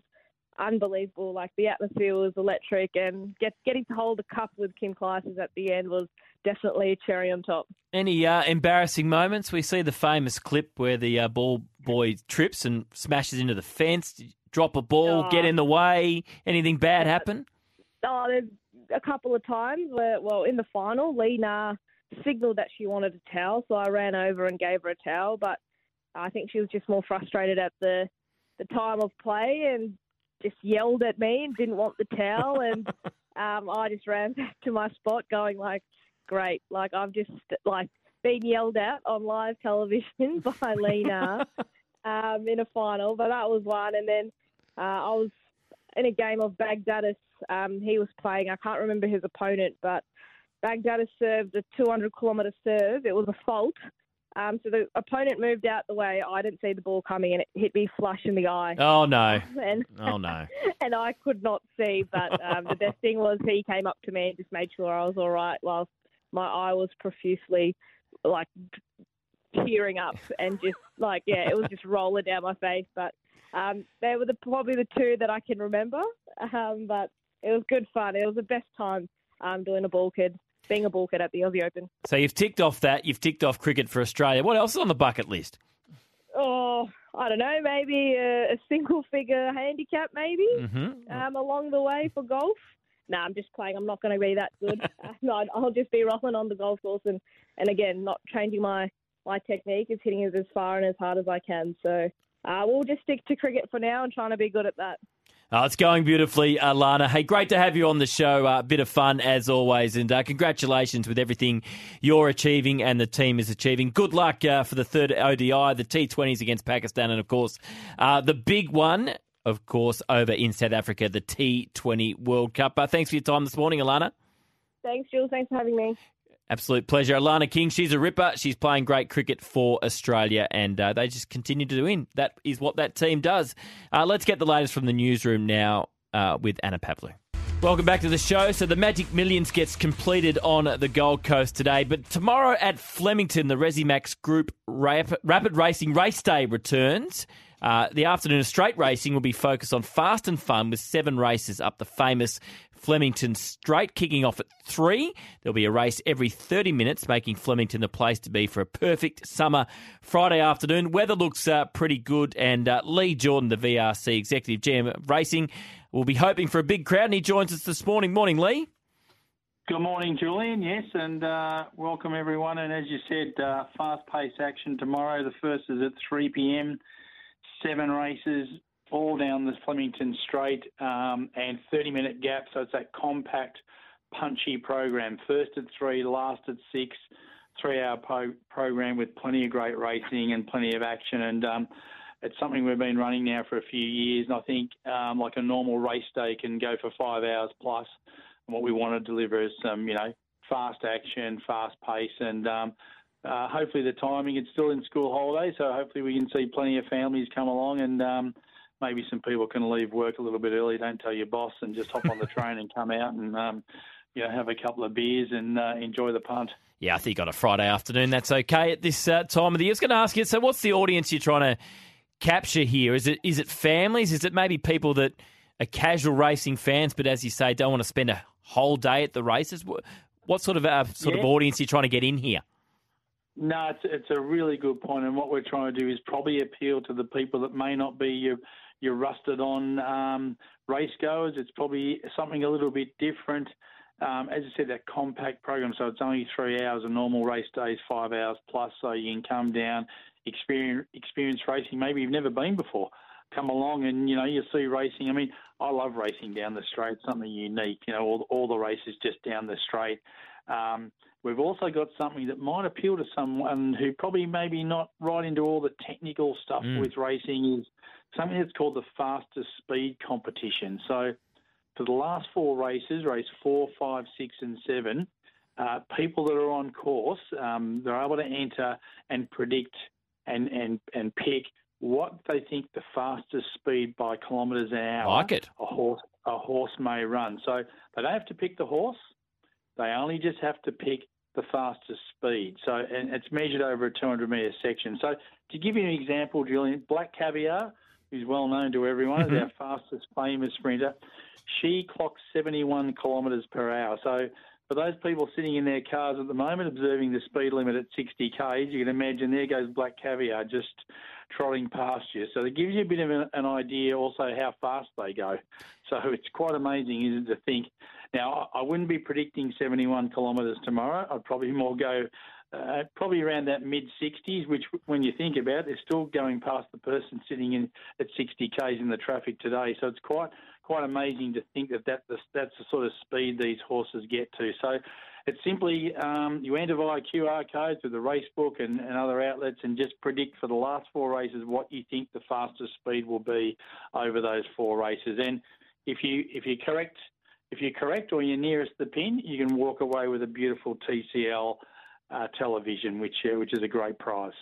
unbelievable. Like the atmosphere was electric, and get, getting to hold a cup with Kim Clijsters at the end was definitely a cherry on top. Any uh, embarrassing moments? We see the famous clip where the uh, ball boy trips and smashes into the fence. Drop a ball, Oh. get in the way. Anything bad happen? Oh, there's a couple of times where, well, in the final, Li Na signalled that she wanted a towel, so I ran over and gave her a towel. But I think she was just more frustrated at the the time of play and just yelled at me and didn't want the towel. And um, I just ran back to my spot, going like, "Great! Like I've just like been yelled at on live television by Li Na um, in a final." But that was one, and then uh, I was in a game of Baghdatis. Um, he was playing. I can't remember his opponent, but Baghdatis served a 200 kilometre serve. It was a fault. Um, so the opponent moved out the way. I didn't see the ball coming, and it hit me flush in the eye. Oh no! And, Oh no! and I could not see. But um, the best thing was he came up to me and just made sure I was all right, whilst my eye was profusely like tearing up and just like yeah, it was just rolling down my face. But um, they were the, probably the two that I can remember. Um, but it was good fun. It was the best time um, doing a ball kid, being a ball kid at the Aussie Open. So you've ticked off that. You've ticked off cricket for Australia. What else is on the bucket list? Oh, I don't know, maybe a, a single figure handicap, maybe Mm-hmm. um, along the way for golf. No, I'm just playing. I'm not going to be that good. uh, no, I'll just be rolling on the golf course and, and again, not changing my, my technique. Is hitting it as far and as hard as I can. So uh, we'll just stick to cricket for now and trying to be good at that. Oh, it's going beautifully, Alana. Hey, great to have you on the show. A uh, bit of fun as always, and uh, congratulations with everything you're achieving and the team is achieving. Good luck uh, for the third ODI, the T20s against Pakistan, and of course, uh, the big one, of course, over in South Africa, the T20 World Cup. Uh, thanks for your time this morning, Alana. Thanks, Jules. Thanks for having me. Absolute pleasure. Alana King, she's a ripper. She's playing great cricket for Australia, and uh, they just continue to win. That is what that team does. Uh, let's get the latest from the newsroom now uh, with Anna Pavlu. Welcome back to the show. So the Magic Millions gets completed on the Gold Coast today, but tomorrow at Flemington, the Resimax Group Rapid, Rapid Racing Race Day returns. Uh, the afternoon of straight racing will be focused on fast and fun with seven races up the famous Flemington Straight, kicking off at three. There'll be a race every 30 minutes, making Flemington the place to be for a perfect summer Friday afternoon. Weather looks uh, pretty good, and uh, Lee Jordan, the VRC Executive GM of Racing, will be hoping for a big crowd, and he joins us this morning. Morning, Lee. Good morning, Julian. Yes, and uh, welcome everyone. And as you said, uh, fast-paced action tomorrow. The first is at 3 p.m. Seven races, all down the Flemington Straight um, and 30 minute gap. So it's that compact, punchy program. First at three, last at six, three hour po- program with plenty of great racing and plenty of action. And um, it's something we've been running now for a few years. And I think um, like a normal race day can go for five hours plus. And what we want to deliver is some, you know, fast action, fast pace, and um, uh, hopefully the timing. It's still in school holidays, so hopefully we can see plenty of families come along and. Um, maybe some people can leave work a little bit early, don't tell your boss, and just hop on the train and come out and um, you know have a couple of beers and uh, enjoy the punt. Yeah, I think on a Friday afternoon that's okay at this uh, time of the year. I was going to ask you, so what's the audience you're trying to capture here? Is it is it families? Is it maybe people that are casual racing fans, but as you say, don't want to spend a whole day at the races? What, what sort of uh, sort Yeah. of audience are you trying to get in here? No, it's, it's a really good point, and what we're trying to do is probably appeal to the people that may not be your your rusted on um, race goers. It's probably something a little bit different. Um, as I said, that compact program, so it's only three hours. A normal race day is five hours plus, so you can come down, experience experience racing. Maybe you've never been before. Come along and you know you see racing. I mean, I love racing down the straight. Something unique. You know, all all the races just down the straight. Um, we've also got something that might appeal to someone who probably maybe not right into all the technical stuff Mm. with racing is something that's called the fastest speed competition. So for the last four races, race four, five, six, and seven, uh, people that are on course, um, they're able to enter and predict and, and, and pick what they think the fastest speed by kilometres an hour Like it. a horse a horse may run. So they don't have to pick the horse; they only just have to pick the fastest speed. So and it's measured over a 200 metre section. So to give you an example, Julian, Black Caviar, who's well known to everyone, is mm-hmm. our fastest famous sprinter. She clocks 71 kilometres per hour. So for those people sitting in their cars at the moment observing the speed limit at 60 k's, you can imagine there goes Black Caviar just trotting past you. So it gives you a bit of an, an idea also how fast they go. So it's quite amazing, isn't it, to think. Now, I wouldn't be predicting 71 kilometres tomorrow. I'd probably more go uh, probably around that mid 60s, which, when you think about it, they're still going past the person sitting in at 60 k's in the traffic today. So it's quite quite amazing to think that, that that's the sort of speed these horses get to. So it's simply um, you enter via QR codes with the race book and, and other outlets and just predict for the last four races what you think the fastest speed will be over those four races. And if you if you're correct if you're correct or you're nearest the pin, you can walk away with a beautiful TCL uh, television, which uh, which is a great prize.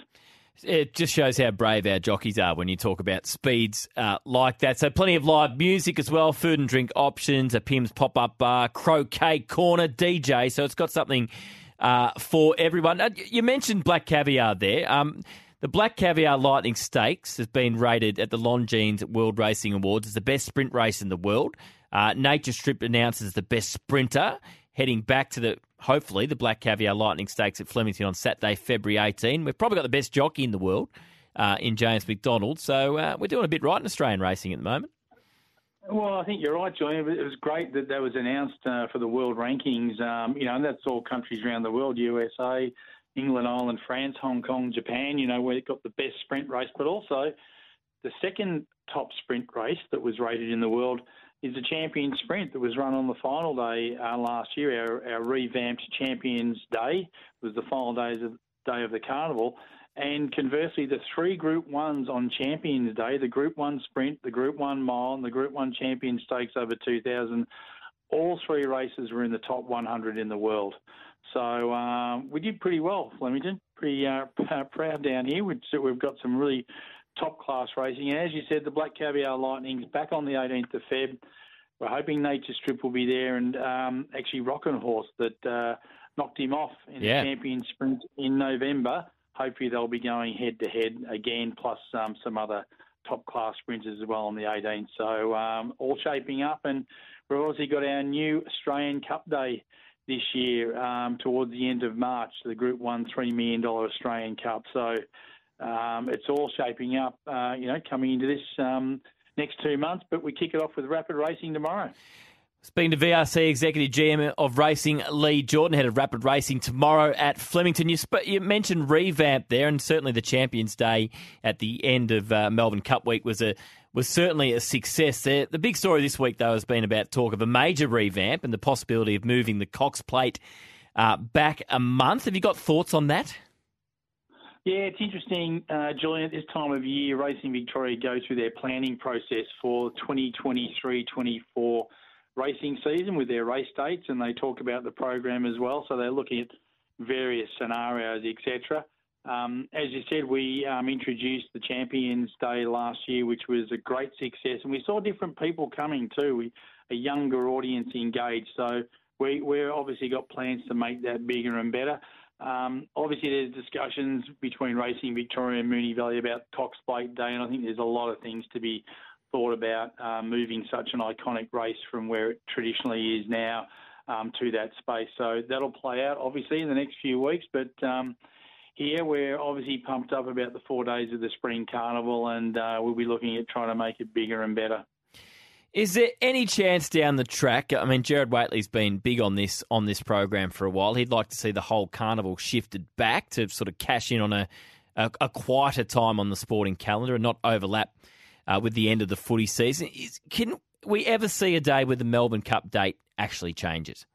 It just shows how brave our jockeys are when you talk about speeds uh, like that. So, plenty of live music as well, food and drink options, a Pimm's pop up bar, croquet corner, DJ. So, it's got something uh, for everyone. You mentioned Black Caviar there. Um, the Black Caviar Lightning Stakes has been rated at the Longines World Racing Awards as the best sprint race in the world. Uh, Nature Strip announces the best sprinter, heading back to the hopefully the Black Caviar Lightning Stakes at Flemington on Saturday, February 18. We've probably got the best jockey in the world uh, in James McDonald, so uh, we're doing a bit right in Australian racing at the moment. Well, I think you're right, Julian. It was great that that was announced uh, for the world rankings. Um, you know, and that's all countries around the world: USA, England, Ireland, France, Hong Kong, Japan. You know, where it got the best sprint race, but also the second top sprint race that was rated in the world is the Champion Sprint that was run on the final day uh, last year. Our, our revamped Champions Day was the final of day of the carnival. And conversely, the three Group Ones on Champions Day, the Group One Sprint, the Group One Mile, and the Group One Champion Stakes over 2000, all three races were in the top 100 in the world. So um, we did pretty well, Flemington. Pretty uh, proud down here. We've got some really top class racing. And as you said, the Black Caviar Lightning's back on the 18th of Feb. We're hoping Nature Strip will be there, and um, actually Roch 'N' Horse that uh, knocked him off in Yeah. the Champion Sprint in November. Hopefully they'll be going head to head again, plus um, some other top class sprinters as well on the 18th. So um, all shaping up, and we've obviously got our new Australian Cup Day this year um, towards the end of March, the Group One $3 million Australian Cup. So um, it's all shaping up, uh, you know, coming into this um, next two months. But we kick it off with rapid racing tomorrow. Speaking to VRC Executive GM of Racing, Lee Jordan, head of Rapid Racing tomorrow at Flemington. You, sp- you mentioned revamp there, and certainly the Champions Day at the end of uh, Melbourne Cup week was a was certainly a success there. The big story this week, though, has been about talk of a major revamp and the possibility of moving the Cox Plate uh, back a month. Have you got thoughts on that? Yeah, it's interesting, uh, Julian. At this time of year, Racing Victoria go through their planning process for 2023-24 racing season with their race dates, and they talk about the program as well. So they're looking at various scenarios, etc. Um, as you said, we um, introduced the Champions Day last year, which was a great success, and we saw different people coming too. We, a younger audience engaged, so we we're obviously got plans to make that bigger and better. Um, obviously, there's discussions between Racing Victoria and Moonee Valley about Cox Plate Day, and I think there's a lot of things to be thought about uh, moving such an iconic race from where it traditionally is now um, to that space. So that'll play out obviously in the next few weeks, but. Um, here we're obviously pumped up about the four days of the spring carnival, and uh, we'll be looking at trying to make it bigger and better. Is there any chance down the track? I mean, Gerard Whateley's been big on this on this program for a while. He'd like to see the whole carnival shifted back to sort of cash in on a a, a quieter time on the sporting calendar and not overlap uh, with the end of the footy season. Is, can we ever see a day where the Melbourne Cup date actually changes?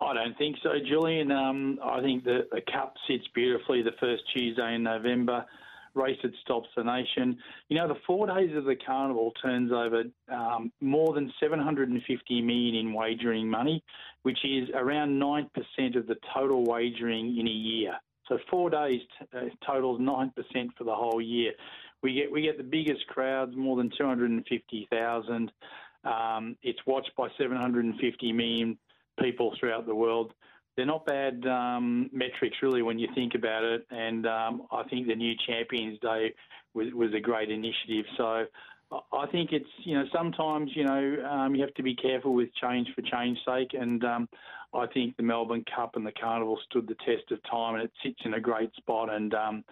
I don't think so, Julian. Um, I think the, the Cup sits beautifully the first Tuesday in November. Race that stops the nation. You know, the four days of the carnival turns over um, more than 750 million in wagering money, which is around 9% of the total wagering in a year. So four days t- uh, totals 9% for the whole year. We get we get the biggest crowds, more than 250,000. Um, it's watched by 750 million people throughout the world. They're not bad um, metrics, really, when you think about it. And um, I think the new Champions Day was, was a great initiative. So I think it's, you know, sometimes, you know, um, you have to be careful with change for change's sake. And um, I think the Melbourne Cup and the Carnival stood the test of time and it sits in a great spot. And um,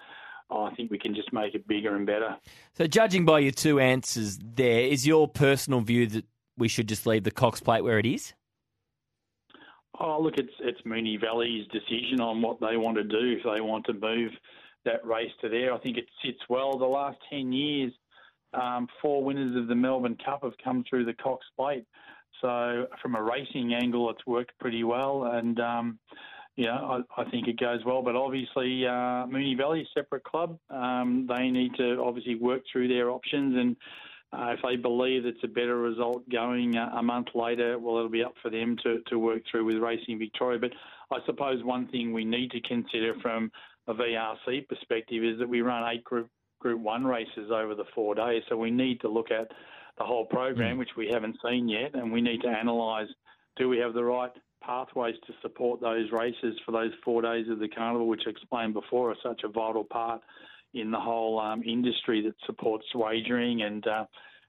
I think we can just make it bigger and better. So, judging by your two answers there, is your personal view that we should just leave the Cox Plate where it is? Oh, look, it's it's Moonee Valley's decision on what they want to do. If they want to move that race to there, I think it sits well. The last ten years, um, four winners of the Melbourne Cup have come through the Cox Plate. So from a racing angle, it's worked pretty well, and um, I, I, think it goes well. But obviously, uh, Moonee Valley, separate club, um, they need to obviously work through their options and uh, if they believe it's a better result going a, a month later, well, it'll be up for them to, to work through with Racing Victoria. But I suppose one thing we need to consider from a VRC perspective is that we run eight Group Group One races over the four days, so we need to look at the whole program, which we haven't seen yet, and we need to analyse: do we have the right pathways to support those races for those four days of the carnival, which I explained before are such a vital part in the whole um, industry that supports wagering and uh,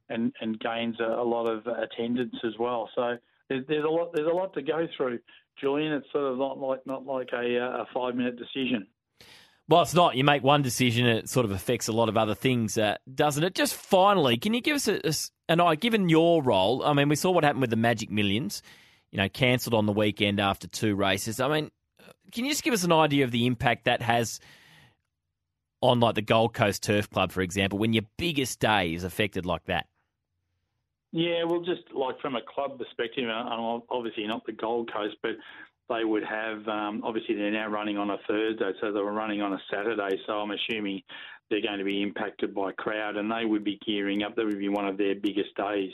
and and gains a, a, lot of attendance as well. So there's, a lot there's a lot to go through, Julian. It's sort of not like not like a, uh, a five minute decision. Well, it's not. You make one decision, it sort of affects a lot of other things, uh, doesn't it? Just finally, can you give us a, a, an idea, given your role? I mean, we saw what happened with the Magic Millions, you know, cancelled on the weekend after two races. I mean, can you just give us an idea of the impact that has on like the Gold Coast Turf Club, for example, when your biggest day is affected like that? Yeah, well, just like from a club perspective, and obviously not the Gold Coast, but they would have um, obviously they're now running on a Thursday, so they were running on a Saturday. So I'm assuming they're going to be impacted by crowd, and they would be gearing up. That would be one of their biggest days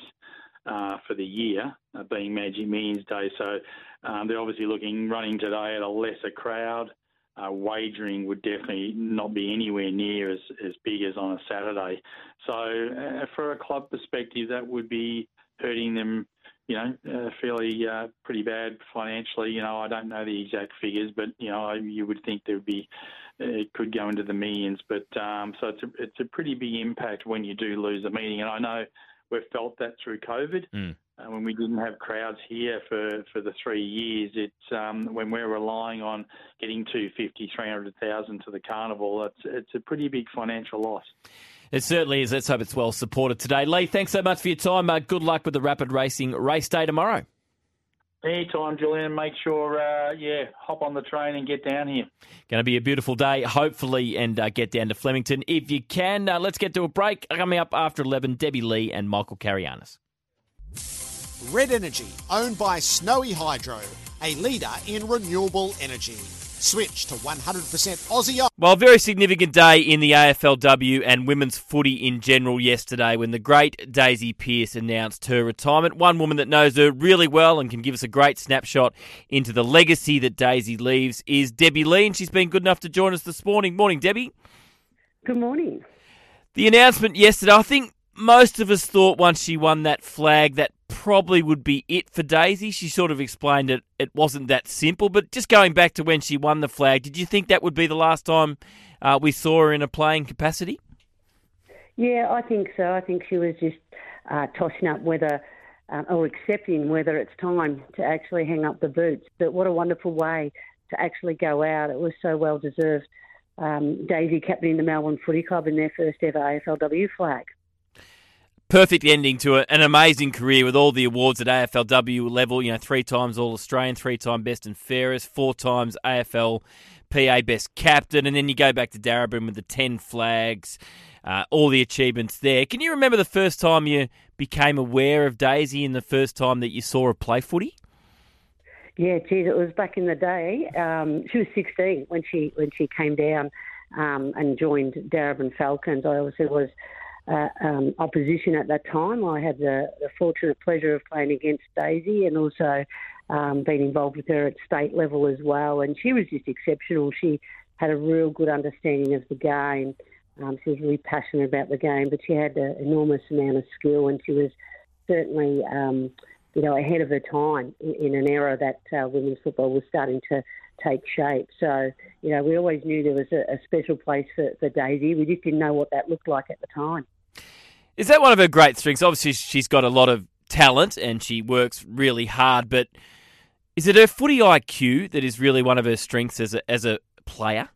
uh, for the year, uh, being Magic Millions Day. So um, they're obviously looking running today at a lesser crowd uh, wagering would definitely not be anywhere near as, as big as on a Saturday. So, uh, for a club perspective, that would be hurting them, you know, uh, fairly uh, pretty bad financially. You know, I don't know the exact figures, but you know, you would think there would be it could go into the millions. But um, so it's a, it's a pretty big impact when you do lose a meeting, and I know we've felt that through COVID. Mm. Uh, when we didn't have crowds here for, for the three years, it's um, when we're relying on getting 250, 300,000 to the carnival, it's, it's a pretty big financial loss. It certainly is. Let's hope it's well supported today. Lee, thanks so much for your time. Uh, good luck with the rapid racing race day tomorrow. Anytime, Julian. Make sure, uh, yeah, hop on the train and get down here. Going to be a beautiful day, hopefully, and uh, get down to Flemington if you can. Uh, let's get to a break. Coming up after 11, Debbie Lee and Michael Carayannis. Red Energy, owned by Snowy Hydro, a leader in renewable energy. Switch to 100% Aussie. Well, very significant day in the AFLW and women's footy in general yesterday when the great Daisy Pearce announced her retirement. One woman that knows her really well and can give us a great snapshot into the legacy that Daisy leaves is Debbie Lee, and she's been good enough to join us this morning. Morning, Debbie. Good morning. The announcement yesterday, I think most of us thought once she won that flag that probably would be it for Daisy. She sort of explained it it wasn't that simple, but just going back to when she won the flag, did you think that would be the last time uh, we saw her in a playing capacity? Yeah, I think so. I think she was just uh, tossing up whether um, or accepting whether it's time to actually hang up the boots. But what a wonderful way to actually go out. It was so well deserved. Um, Daisy captaining the Melbourne Footy Club in their first ever AFLW flag perfect ending to an amazing career with all the awards at AFLW level. You know, three times All Australian, three time Best and Fairest, four times AFL PA Best Captain, and then you go back to Darebin with the 10 flags, uh, all the achievements there. Can you remember the first time you became aware of Daisy and the first time that you saw her play footy? Yeah, geez, it was back in the day. Um, she was 16 when she when she came down um, and joined Darebin Falcons. I obviously was uh, um, opposition at that time. I had the, the, fortunate pleasure of playing against Daisy and also um, being involved with her at state level as well. And she was just exceptional. She had a real good understanding of the game. Um, she was really passionate about the game, but she had an enormous amount of skill, and she was certainly, um, you know, ahead of her time in, in an era that uh, women's football was starting to take shape. So, you know, we always knew there was a, a special place for, for Daisy. We just didn't know what that looked like at the time. Is that one of her great strengths? Obviously, she's got a lot of talent and she works really hard, but is it her footy IQ that is really one of her strengths as a, as a player?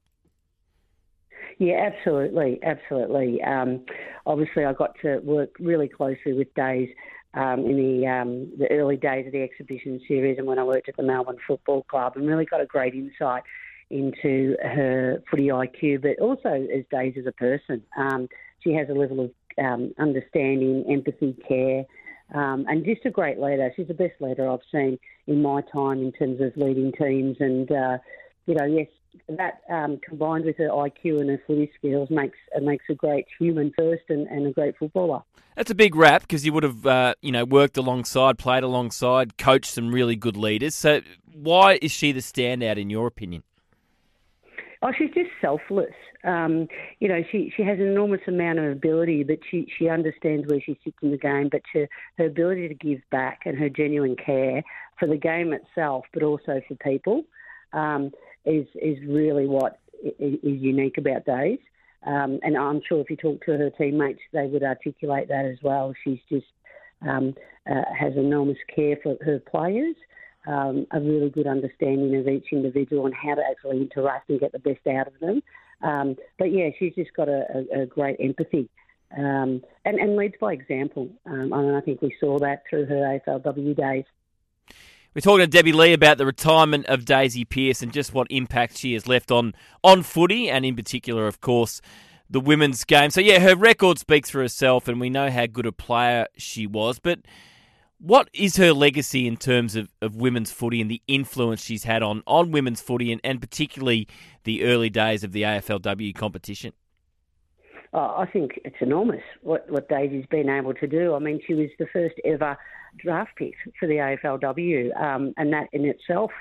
Yeah, absolutely, absolutely. Um, obviously, I got to work really closely with Days um, in the um, the early days of the exhibition series, and when I worked at the Melbourne Football Club, and really got a great insight into her footy IQ, but also as Days as a person. Um, she has a level of um, understanding, empathy, care, um, and just a great leader. She's the best leader I've seen in my time in terms of leading teams. And, uh, you know, yes, that um, combined with her IQ and her footy skills makes makes a great human first and, and a great footballer. That's a big rap because you would have, uh, you know, worked alongside, played alongside, coached some really good leaders. So, why is she the standout in your opinion? Oh, she's just selfless. Um, you know, she, she has an enormous amount of ability, but she, she understands where she sits in the game. But to, her ability to give back and her genuine care for the game itself, but also for people, um, is is really what is unique about Days. Um, and I'm sure if you talk to her teammates, they would articulate that as well. She's just um, uh, has enormous care for her players um, a really good understanding of each individual and how to actually interact and get the best out of them. Um, but yeah, she's just got a, a, a great empathy um, and, and, leads by example. Um, and I think we saw that through her AFLW days. We're talking to Debbie Lee about the retirement of Daisy Pearce and just what impact she has left on on footy, and in particular, of course, the women's game. So yeah, her record speaks for herself, and we know how good a player she was. But what is her legacy in terms of, of women's footy and the influence she's had on, on women's footy and, and particularly the early days of the AFLW competition? Oh, I think it's enormous what, what Daisy's been able to do. I mean, she was the first ever draft pick for the AFLW, um, and that in itself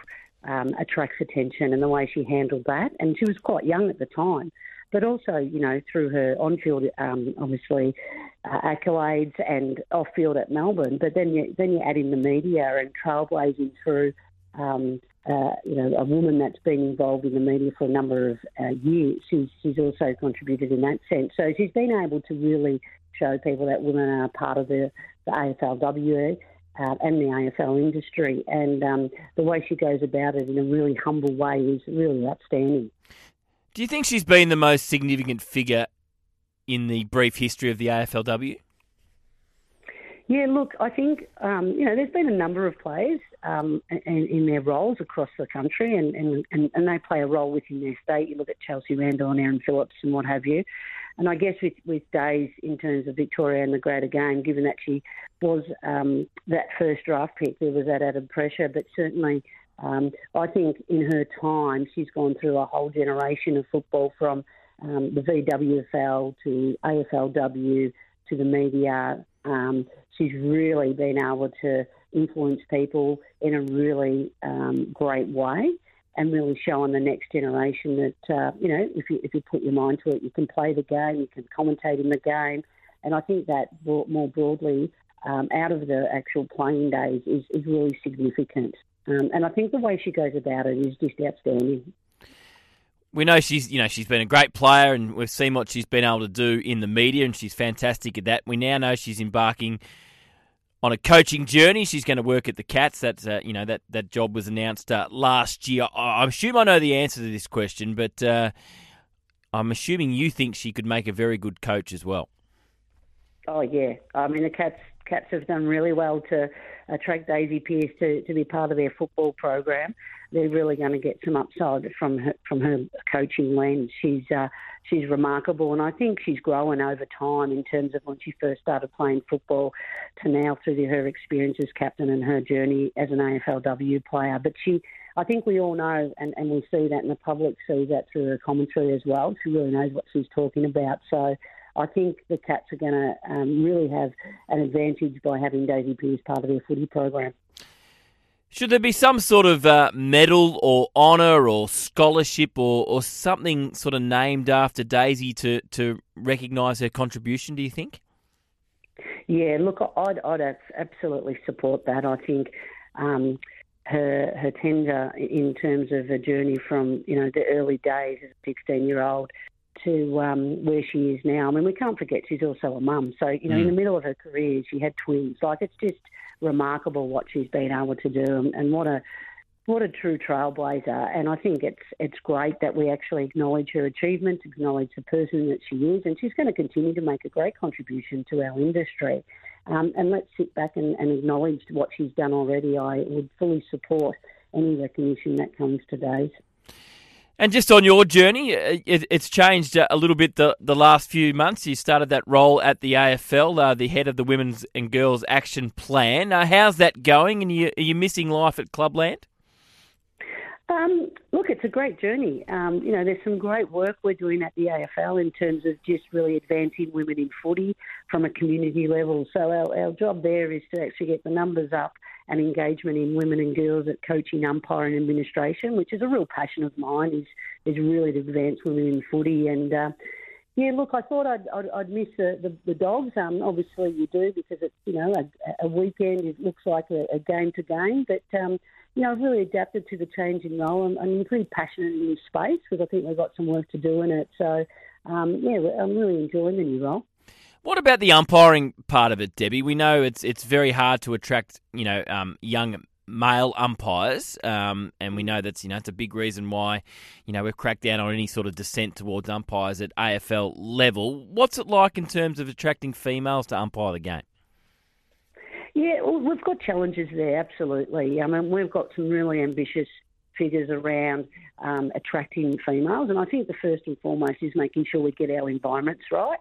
um, attracts attention and the way she handled that. And she was quite young at the time but also, you know, through her on-field, um, obviously, uh, accolades and off-field at Melbourne. But then you then you add in the media and trailblazing through, um, uh, you know, a woman that's been involved in the media for a number of uh, years. She's she's also contributed in that sense. So she's been able to really show people that women are part of the, the. Uh, and the AFL industry, and um, the way she goes about it in a really humble way is really outstanding. Do you think she's been the most significant figure in the brief history of the AFLW? Yeah, look, I think um, you know there's been a number of players um, in, in, their roles across the country, and, and, and, they play a role within their state. You look at Chelsea Randall and Erin Phillips and what have you. And I guess with, with Days in terms of Victoria and the greater game, given that she was um, that first draft pick, there was that added pressure. But certainly, um, I think in her time, she's gone through a whole generation of football from um, the VWFL to AFLW to the media. Um, she's really been able to influence people in a really um, great way and really show on the next generation that uh, you know if you if you put your mind to it, you can play the game, you can commentate in the game, and I think that more broadly um, out of the actual playing days is, is really significant. Um, and I think the way she goes about it is just outstanding. We know she's, you know, she's been a great player, and we've seen what she's been able to do in the media, and she's fantastic at that. We now know she's embarking on a coaching journey. She's going to work at the Cats. That's uh, you know that that job was announced uh, last year. I, I assume I know the answer to this question, but uh, I'm assuming you think she could make a very good coach as well. Oh yeah, I mean the Cats Cats have done really well to attract Daisy Pearce to, to be part of their football program. They're really going to get some upside from her from her coaching lens. She's uh, she's remarkable, and I think she's growing over time in terms of when she first started playing football to now through her experience as captain and her journey as an AFLW player. But she, I think we all know, and, and we see that, and the public sees that through her commentary as well. She really knows what she's talking about. So I think the Cats are going to um, really have an advantage by having Daisy Pearce part of their footy program. Should there be some sort of uh, medal or honour or scholarship or, or something sort of named after Daisy to, to recognise her contribution, do you think? Yeah, look, I'd, I'd absolutely support that. I think um, her her tender in terms of a journey from you know the early days as a 16 year old to um, where she is now. I mean, we can't forget she's also a mum. So, you know, mm. in the middle of her career, she had twins. Like, it's just remarkable what she's been able to do and, and what a what a true trailblazer. And I think it's it's great that we actually acknowledge her achievements, acknowledge the person that she is, and she's going to continue to make a great contribution to our industry. Um, and let's sit back and, and acknowledge what she's done already. I would fully support any recognition that comes to Days. And just on your journey, uh, it, it's changed a little bit the, the last few months. You started that role at the AFL, uh, the head of the Women's and Girls Action Plan. Uh, how's that going? And are you, are you missing life at Clubland? Um, look, it's a great journey. Um, you know, there's some great work we're doing at the AFL in terms of just really advancing women in footy from a community level. So our, our job there is to actually get the numbers up and engagement in women and girls at coaching, umpire, and administration, which is a real passion of mine. Is is really to advance women in footy and. Uh, yeah, look, I thought I'd, I'd, I'd miss the, the, the, dogs. Um, obviously, you do because it's you know a, a weekend. It looks like a, game to game, but um, you know I've really adapted to the changing role. I'm, I'm pretty passionate in this space because I think we've got some work to do in it. So um, yeah, I'm really enjoying the new role. What about the umpiring part of it, Debbie? We know it's it's very hard to attract you know um, young male umpires, um, and we know that's you know it's a big reason why you know we've cracked down on any sort of dissent towards umpires at AFL level. What's it like in terms of attracting females to umpire the game? Yeah, well, we've got challenges there, absolutely. I mean, we've got some really ambitious figures around um, attracting females, and I think the first and foremost is making sure we get our environments right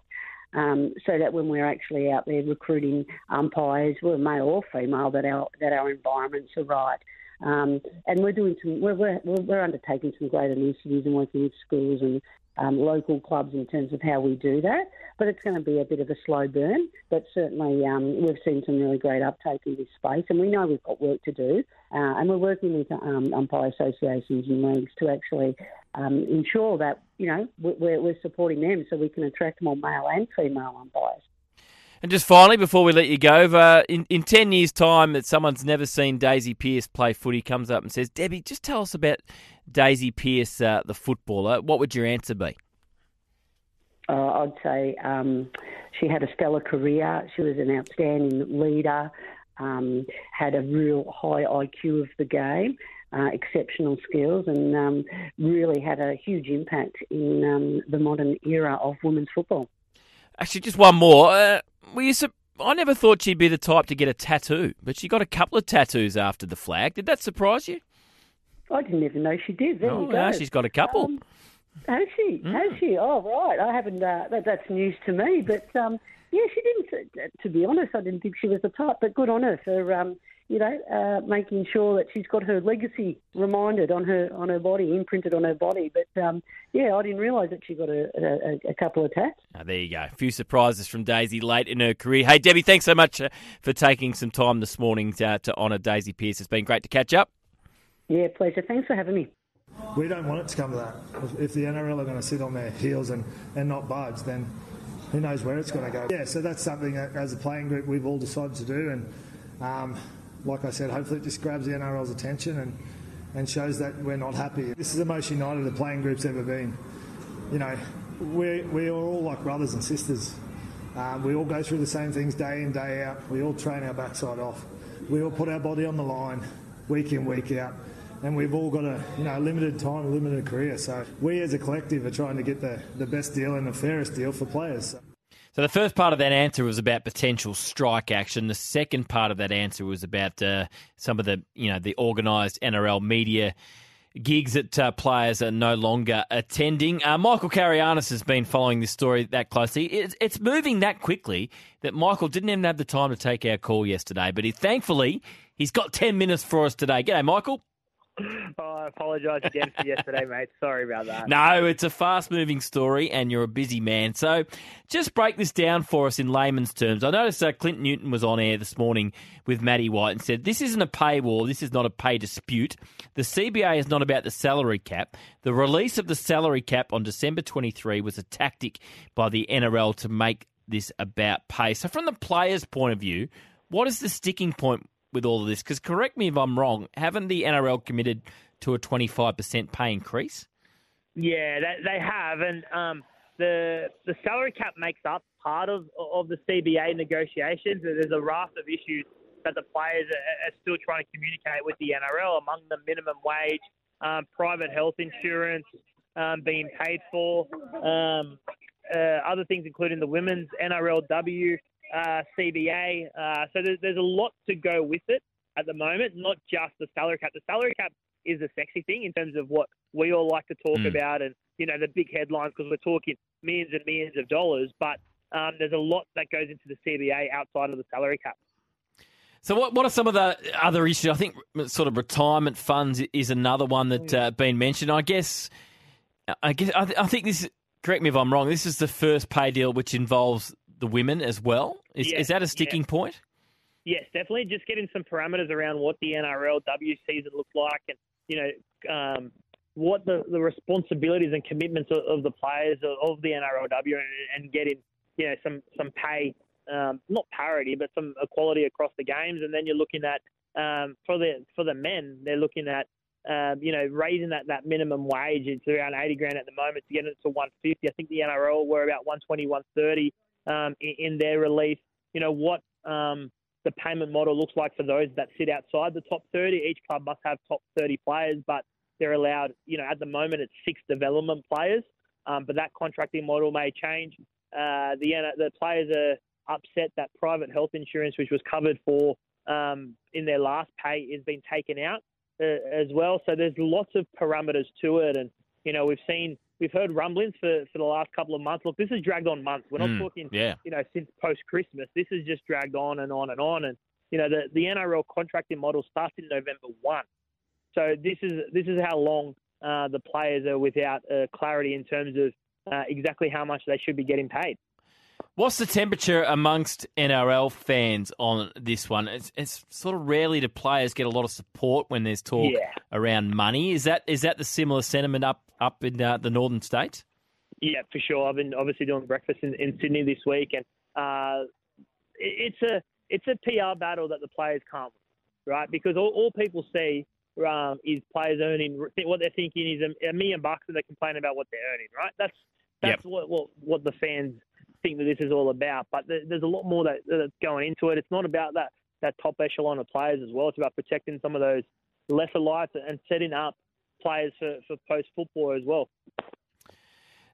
um, so that when we're actually out there recruiting umpires, whether male or female, that our that our environments are right. Um, and we're doing some, we're, we're, we're undertaking some great initiatives and working with schools and um, local clubs in terms of how we do that. But it's going to be a bit of a slow burn. But certainly um, we've seen some really great uptake in this space, and we know we've got work to do. Uh, and we're working with um, umpire associations and leagues to actually um, ensure that you know we're, we're supporting them so we can attract more male and female umpires. And just finally, before we let you go, uh, in, in 10 years' time, that someone's never seen Daisy Pearce play footy comes up and says, Debbie, just tell us about Daisy Pearce, uh, the footballer. What would your answer be? Uh, I'd say um, she had a stellar career. She was an outstanding leader, um, had a real high IQ of the game. Uh, exceptional skills and um, really had a huge impact in um, the modern era of women's football. Actually, just one more. Uh, were you su- I never thought she'd be the type to get a tattoo, but she got a couple of tattoos after the flag. Did that surprise you? I didn't even know she did. There oh, you go. yeah, she's got a couple. Um, has she? Mm. Has she? Oh, right. I haven't. Uh, that, that's news to me. But um, yeah, she didn't. uh, To be honest, I didn't think she was the type. But good on her for um, you know uh, making sure that she's got her legacy reminded on her on her body, imprinted on her body. But um, yeah, I didn't realise that she got a, a, a couple of tats. Ah, there you go. A few surprises from Daisy late in her career. Hey, Debbie, thanks so much uh, for taking some time this morning to, to honour Daisy Pearce. It's been great to catch up. Yeah, pleasure. Thanks for having me. We don't want it to come to that. If- If the NRL are going to sit on their heels and, and not budge, then who knows where it's going to go. Yeah, so that's something that, as a playing group we've all decided to do. And um, like I said, hopefully it just grabs the NRL's attention and, and shows that we're not happy. This is the most united the playing group's ever been. You know, we, we are all like brothers and sisters. Um, we all go through the same things day in, day out. We all train our backside off. We all put our body on the line week in, week out. And we've all got a you know limited time, limited career. So we as a collective are trying to get the, the best deal and the fairest deal for players. So the first part of that answer was about potential strike action. The second part of that answer was about uh, some of the you know the organised NRL media gigs that uh, players are no longer attending. Uh, Michael Carayannis has been following this story that closely. It's, it's moving that quickly that Michael didn't even have the time to take our call yesterday, but he thankfully he's got ten minutes for us today. G'day, Michael. Oh, I apologise again for yesterday, mate. Sorry about that. No, it's a fast moving story and you're a busy man. So just break this down for us in layman's terms. I noticed uh, Clint Newton was on air this morning with Matty White and said, This isn't a pay war. This is not a pay dispute. The CBA is not about the salary cap. The release of the salary cap on December 23 was a tactic by the NRL to make this about pay. So, from the players' point of view, what is the sticking point with all of this? Because correct me if I'm wrong, haven't the NRL committed to a 25% pay increase? Yeah, that, they have, and um, the the salary cap makes up part of of the CBA negotiations. There's a raft of issues that the players are, still trying to communicate with the NRL, among the minimum wage, um, private health insurance um, being paid for, um, uh, other things including the women's NRLW, uh, CBA. Uh, so there's, there's a lot to go with it at the moment, not just the salary cap. The salary cap is a sexy thing in terms of what we all like to talk Mm. about and, you know, the big headlines because we're talking millions and millions of dollars. But um, there's a lot that goes into the CBA outside of the salary cap. So, what what are some of the other issues? I think sort of retirement funds is another one that uh, been mentioned. I guess, I guess, I, th- I think this. Correct me if I'm wrong. This is the first pay deal which involves the women as well. Is, Yeah, is that a sticking yeah. point? Yes, definitely. Just getting some parameters around what the NRLW season looks like, and you know um, what the, the responsibilities and commitments of, of the players of, of the NRLW, and, and getting you know some some pay, um, not parity, but some equality across the games. And then you're looking at um, for the for the men, they're looking at um, you know raising that, that minimum wage. It's around 80 grand at the moment to get it to 150. I think the NRL were about 120, 130 um, in, in their release. You know what um, the payment model looks like for those that sit outside the top 30. Each club must have top 30 players, but they're allowed, you know, at the moment it's six development players, um, but that contracting model may change. Uh, the the players are upset that private health insurance, which was covered for um, in their last pay, is being taken out uh, as well. So there's lots of parameters to it, and you know we've seen we've heard rumblings for, for the last couple of months. Look, this has dragged on months. We're not Mm, talking yeah. you know, since post Christmas. This has just dragged on and on and on. And you know, the the NRL contracting model starts in November one. So this is this is how long uh, the players are without uh, clarity in terms of uh, exactly how much they should be getting paid. What's the temperature amongst NRL fans on this one? It's, it's sort of rarely do players get a lot of support when there's talk Yeah. around money. Is that is that the similar sentiment up up in uh, the northern states? Yeah, for sure. I've been obviously doing breakfast in, in Sydney this week, and uh, it, it's a it's a PR battle that the players can't, win, right? Because all, all people see um, is players earning what they're thinking is a, a million bucks, and they complain about what they're earning, right? That's that's what, what what the fans think that this is all about. But there's a lot more that, that's going into it. It's not about that that top echelon of players as well. It's about protecting some of those lesser lights and setting up players for, for post football as well.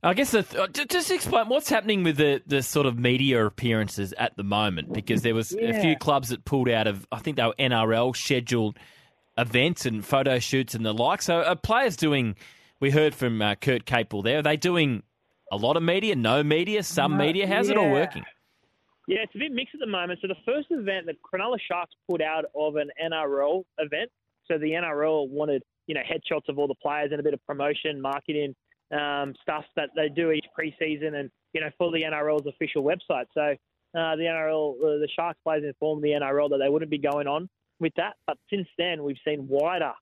I guess the, uh, just explain what's happening with the, the sort of media appearances at the moment because there was a few clubs that pulled out of I think they were NRL scheduled events and photo shoots and the like. So are players doing? We heard from uh, Kurt Capewell there. Are they doing a lot of media, no media, some No, media? How's it all working? Yeah, it's a bit mixed at the moment. So the first event that Cronulla Sharks put out of an NRL event. So the NRL wanted, you know, headshots of all the players and a bit of promotion, marketing um, stuff that they do each preseason, and you know, for the NRL's official website. So uh, the NRL, uh, the Sharks players informed the NRL that they wouldn't be going on with that. But since then, we've seen wider.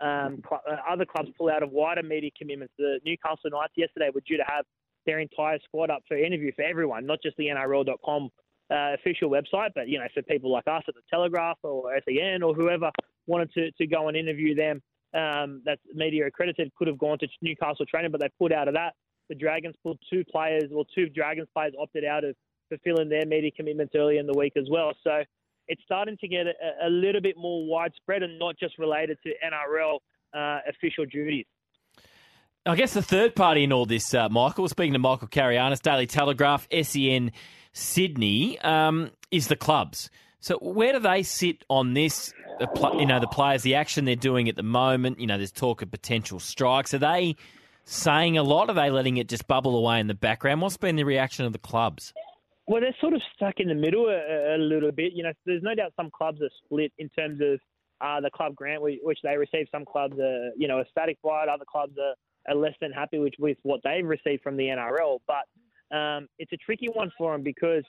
Um, cl- uh, other clubs pull out of wider media commitments. The Newcastle Knights yesterday were due to have their entire squad up for interview for everyone, not just the NRL.com uh, official website, but you know, for people like us at the Telegraph or SEN or whoever wanted to, to go and interview them, um, that's media accredited, could have gone to Newcastle training, but they pulled out of that. The Dragons pulled two players, or two Dragons players opted out of fulfilling their media commitments early in the week as well. So it's starting to get a, a little bit more widespread and not just related to NRL uh, official duties. I guess the third party in all this, uh, Michael, speaking to Michael Carayannis, Daily Telegraph, SEN Sydney, um, is the clubs. So where do they sit on this? You know, the players, the action they're doing at the moment. You know, there's talk of potential strikes. Are they saying a lot? Are they letting it just bubble away in the background? What's been the reaction of the clubs? Well, they're sort of stuck in the middle a, a little bit. You know, there's no doubt some clubs are split in terms of uh, the club grant which they receive. Some clubs are, you know, ecstatic by it. Other clubs are, are less than happy with, with what they've received from the NRL. But um, it's a tricky one for them because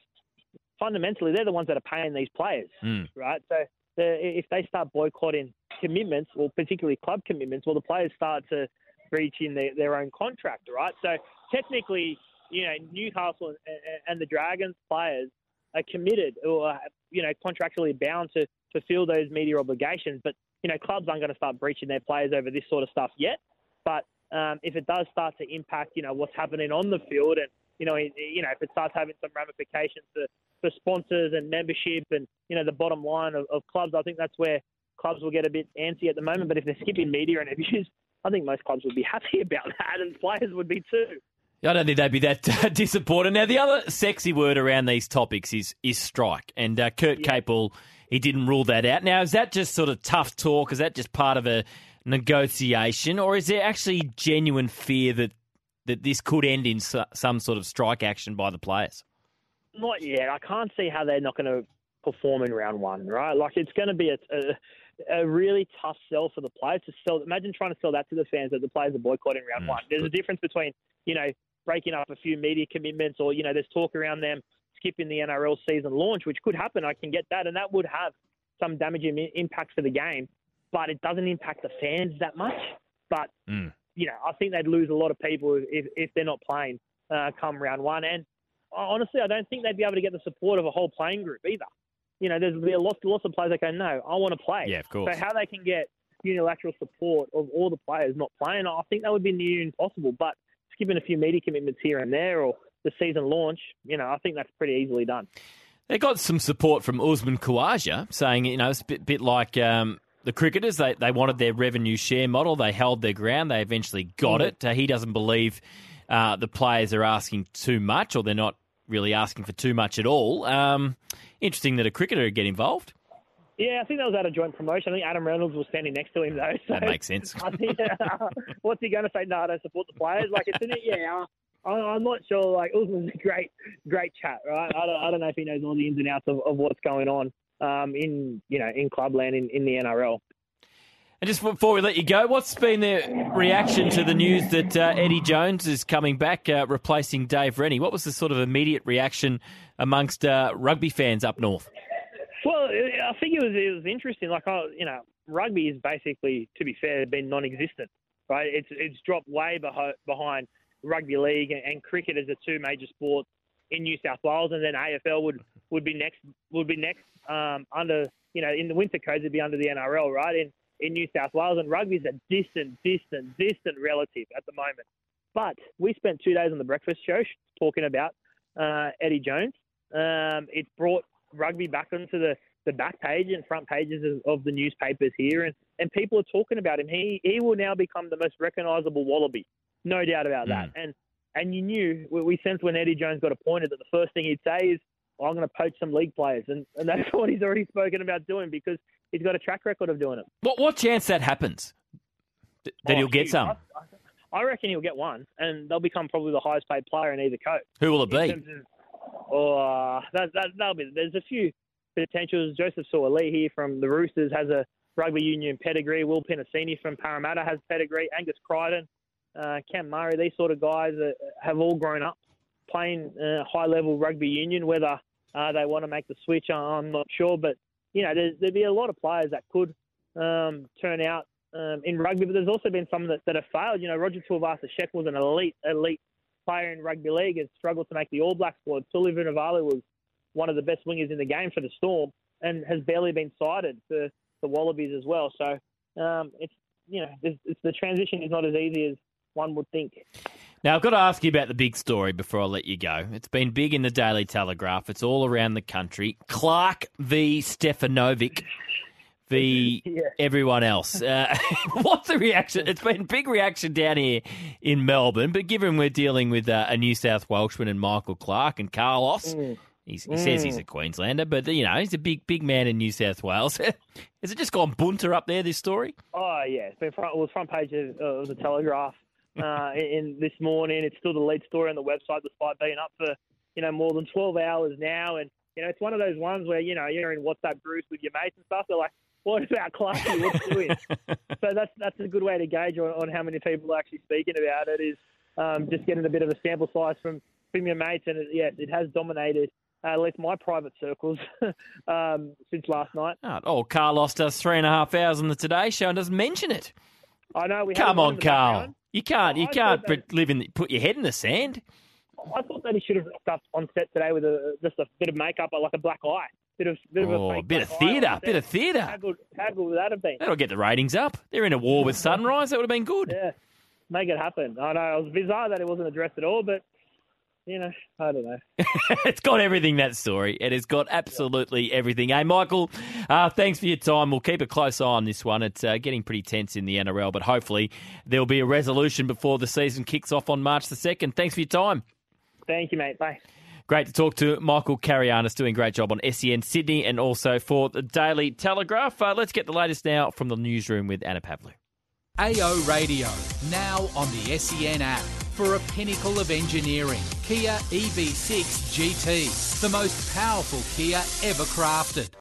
fundamentally they're the ones that are paying these players, right? So the, if they start boycotting commitments, or particularly club commitments, well, the players start to breach in their, their own contract, right? So technically, you know, Newcastle and, and the Dragons players are committed or, you know, contractually bound to fulfill those media obligations. But, you know, clubs aren't going to start breaching their players over this sort of stuff yet. But um, if it does start to impact, you know, what's happening on the field and, you know, it- you know, if it starts having some ramifications for, for sponsors and membership and, you know, the bottom line of, of clubs, I think that's where clubs will get a bit antsy at the moment. But if they're skipping media interviews, I think most clubs would be happy about that and players would be too. I don't think they'd be that uh, disappointed. Now, the other sexy word around these topics is is strike, and uh, Kurt Capewell he didn't rule that out. Now, is that just sort of tough talk? Is that just part of a negotiation, or is there actually genuine fear that that this could end in so, some sort of strike action by the players? Not yet. I can't see how they're not going to perform in round one, right? Like it's going to be a, a, a really tough sell for the players to sell. Imagine trying to sell that to the fans that the players are boycotting round mm. one. There's a difference between you know breaking up a few media commitments, or you know there's talk around them skipping the NRL season launch, which could happen. I can get that, and that would have some damaging impact for the game, but it doesn't impact the fans that much. But you know, I think they'd lose a lot of people if, if they're not playing uh, come round one. And honestly, I don't think they'd be able to get the support of a whole playing group either. You know, there's be a lot, lots of players that go, no, I want to play. Yeah, of course. So how they can get unilateral support of all the players not playing, I think that would be near impossible. But skipping a few media commitments here and there or the season launch, you know, I think that's pretty easily done. They got some support from Usman Khawaja saying, you know, it's a bit, bit like um, the cricketers. They, they wanted their revenue share model. They held their ground. They eventually got Mm. it. Uh, he doesn't believe uh, the players are asking too much or they're not really asking for too much at all. Um, interesting that a cricketer would get involved. Yeah, I think that was at a joint promotion. I think Adam Reynolds was standing next to him though. So That makes sense. I think, what's he going to say? No, I don't support the players. Like, it's in it. Yeah, I'm not sure. Like, Usman's a great, great chat, right? I don't, I don't know if he knows all the ins and outs of, of what's going on um, in, you know, in clubland in, in the NRL. And just before we let you go, what's been the reaction to the news that uh, Eddie Jones is coming back, uh, replacing Dave Rennie? What was the sort of immediate reaction amongst uh, rugby fans up north? Well, I think it was it was interesting. Like, I, you know, rugby is basically, to be fair, been non-existent, right? It's it's dropped way behi- behind rugby league and cricket as the two major sports in New South Wales, and then AFL would, would be next would be next um, under you know in the winter codes it'd be under the NRL, right? In in New South Wales, and rugby's a distant, distant, distant relative at the moment. But we spent two days on the breakfast show talking about uh, Eddie Jones. Um, it brought rugby back onto the, the back page and front pages of, of the newspapers here, and, and people are talking about him. He he will now become the most recognisable Wallaby, no doubt about that. And And you knew, we, we sensed when Eddie Jones got appointed that the first thing he'd say is, I'm going to poach some league players. And, and that's what he's already spoken about doing because he's got a track record of doing it. What what chance that happens? That Oh, he'll get some. I, I reckon he'll get one, and they'll become probably the highest paid player in either coach. Who will it be? of- Oh, that, that, that'll be. There's a few potentials. Joseph Suaalii here from the Roosters has a rugby union pedigree. Will Penisini from Parramatta has pedigree. Angus Crichton, uh, Cam Murray, these sort of guys have all grown up playing uh, high level rugby union. Whether uh, they want to make the switch, I'm not sure. But you know, there'd be a lot of players that could um, turn out um, in rugby. But there's also been some that, that have failed. You know, Roger Tuivasa Sheck was an elite, elite player in rugby league and struggled to make the All Black squad. Suli Vunivalu was one of the best wingers in the game for the Storm and has barely been sighted for the Wallabies as well. So um, it's you know it's, it's, the transition is not as easy as one would think. Now, I've got to ask you about the big story before I let you go. It's been big in the Daily Telegraph. It's all around the country. Clarke v. Stefanovic v. everyone else. Uh, what's the reaction? It's been big reaction down here in Melbourne, but given we're dealing with uh, a New South Welshman and Michael Clarke and Carlos, he's, he says he's a Queenslander, but you know he's a big, big man in New South Wales. Has it just gone bunter up there? This story? Oh yeah, it's been front, it was front page of, of the Telegraph uh, in, this morning. It's still the lead story on the website, despite being up for you know more than twelve hours now. And you know it's one of those ones where you know you're in WhatsApp groups with your mates and stuff. They're like, "What about Clarky? What's doing?" so that's that's a good way to gauge on, on how many people are actually speaking about it. Is um, just getting a bit of a sample size from from your mates, and it, yeah, it has dominated. Uh, at least my private circles um, since last night. Oh, oh, Carlos us three and a half hours on the Today Show and doesn't mention it. I know we Come on, Carl. You can't. You I can't that- put- live in. The, put your head in the sand. I thought that he should have rocked up on set today with a just a bit of makeup, like a black eye, bit of bit of a Oh, fake bit of black eye on theatre, bit of theatre. How good, how good would that have been? That'll get the ratings up. They're in a war with Sunrise. That would have been good. Yeah, make it happen. I know it was bizarre that it wasn't addressed at all, but you know, I don't know. it's got everything, that story. It has got absolutely everything. Hey, Michael, uh, thanks for your time. We'll keep a close eye on this one. It's uh, getting pretty tense in the NRL, but hopefully there'll be a resolution before the season kicks off on March the 2nd. Thanks for your time. Thank you, mate. Bye. Great to talk to Michael Carayannis, doing a great job on SEN Sydney and also for the Daily Telegraph. Uh, let's get the latest now from the newsroom with Anna Pavlou. AO Radio, now on the SEN app. For a pinnacle of engineering, Kia EV6 GT, the most powerful Kia ever crafted.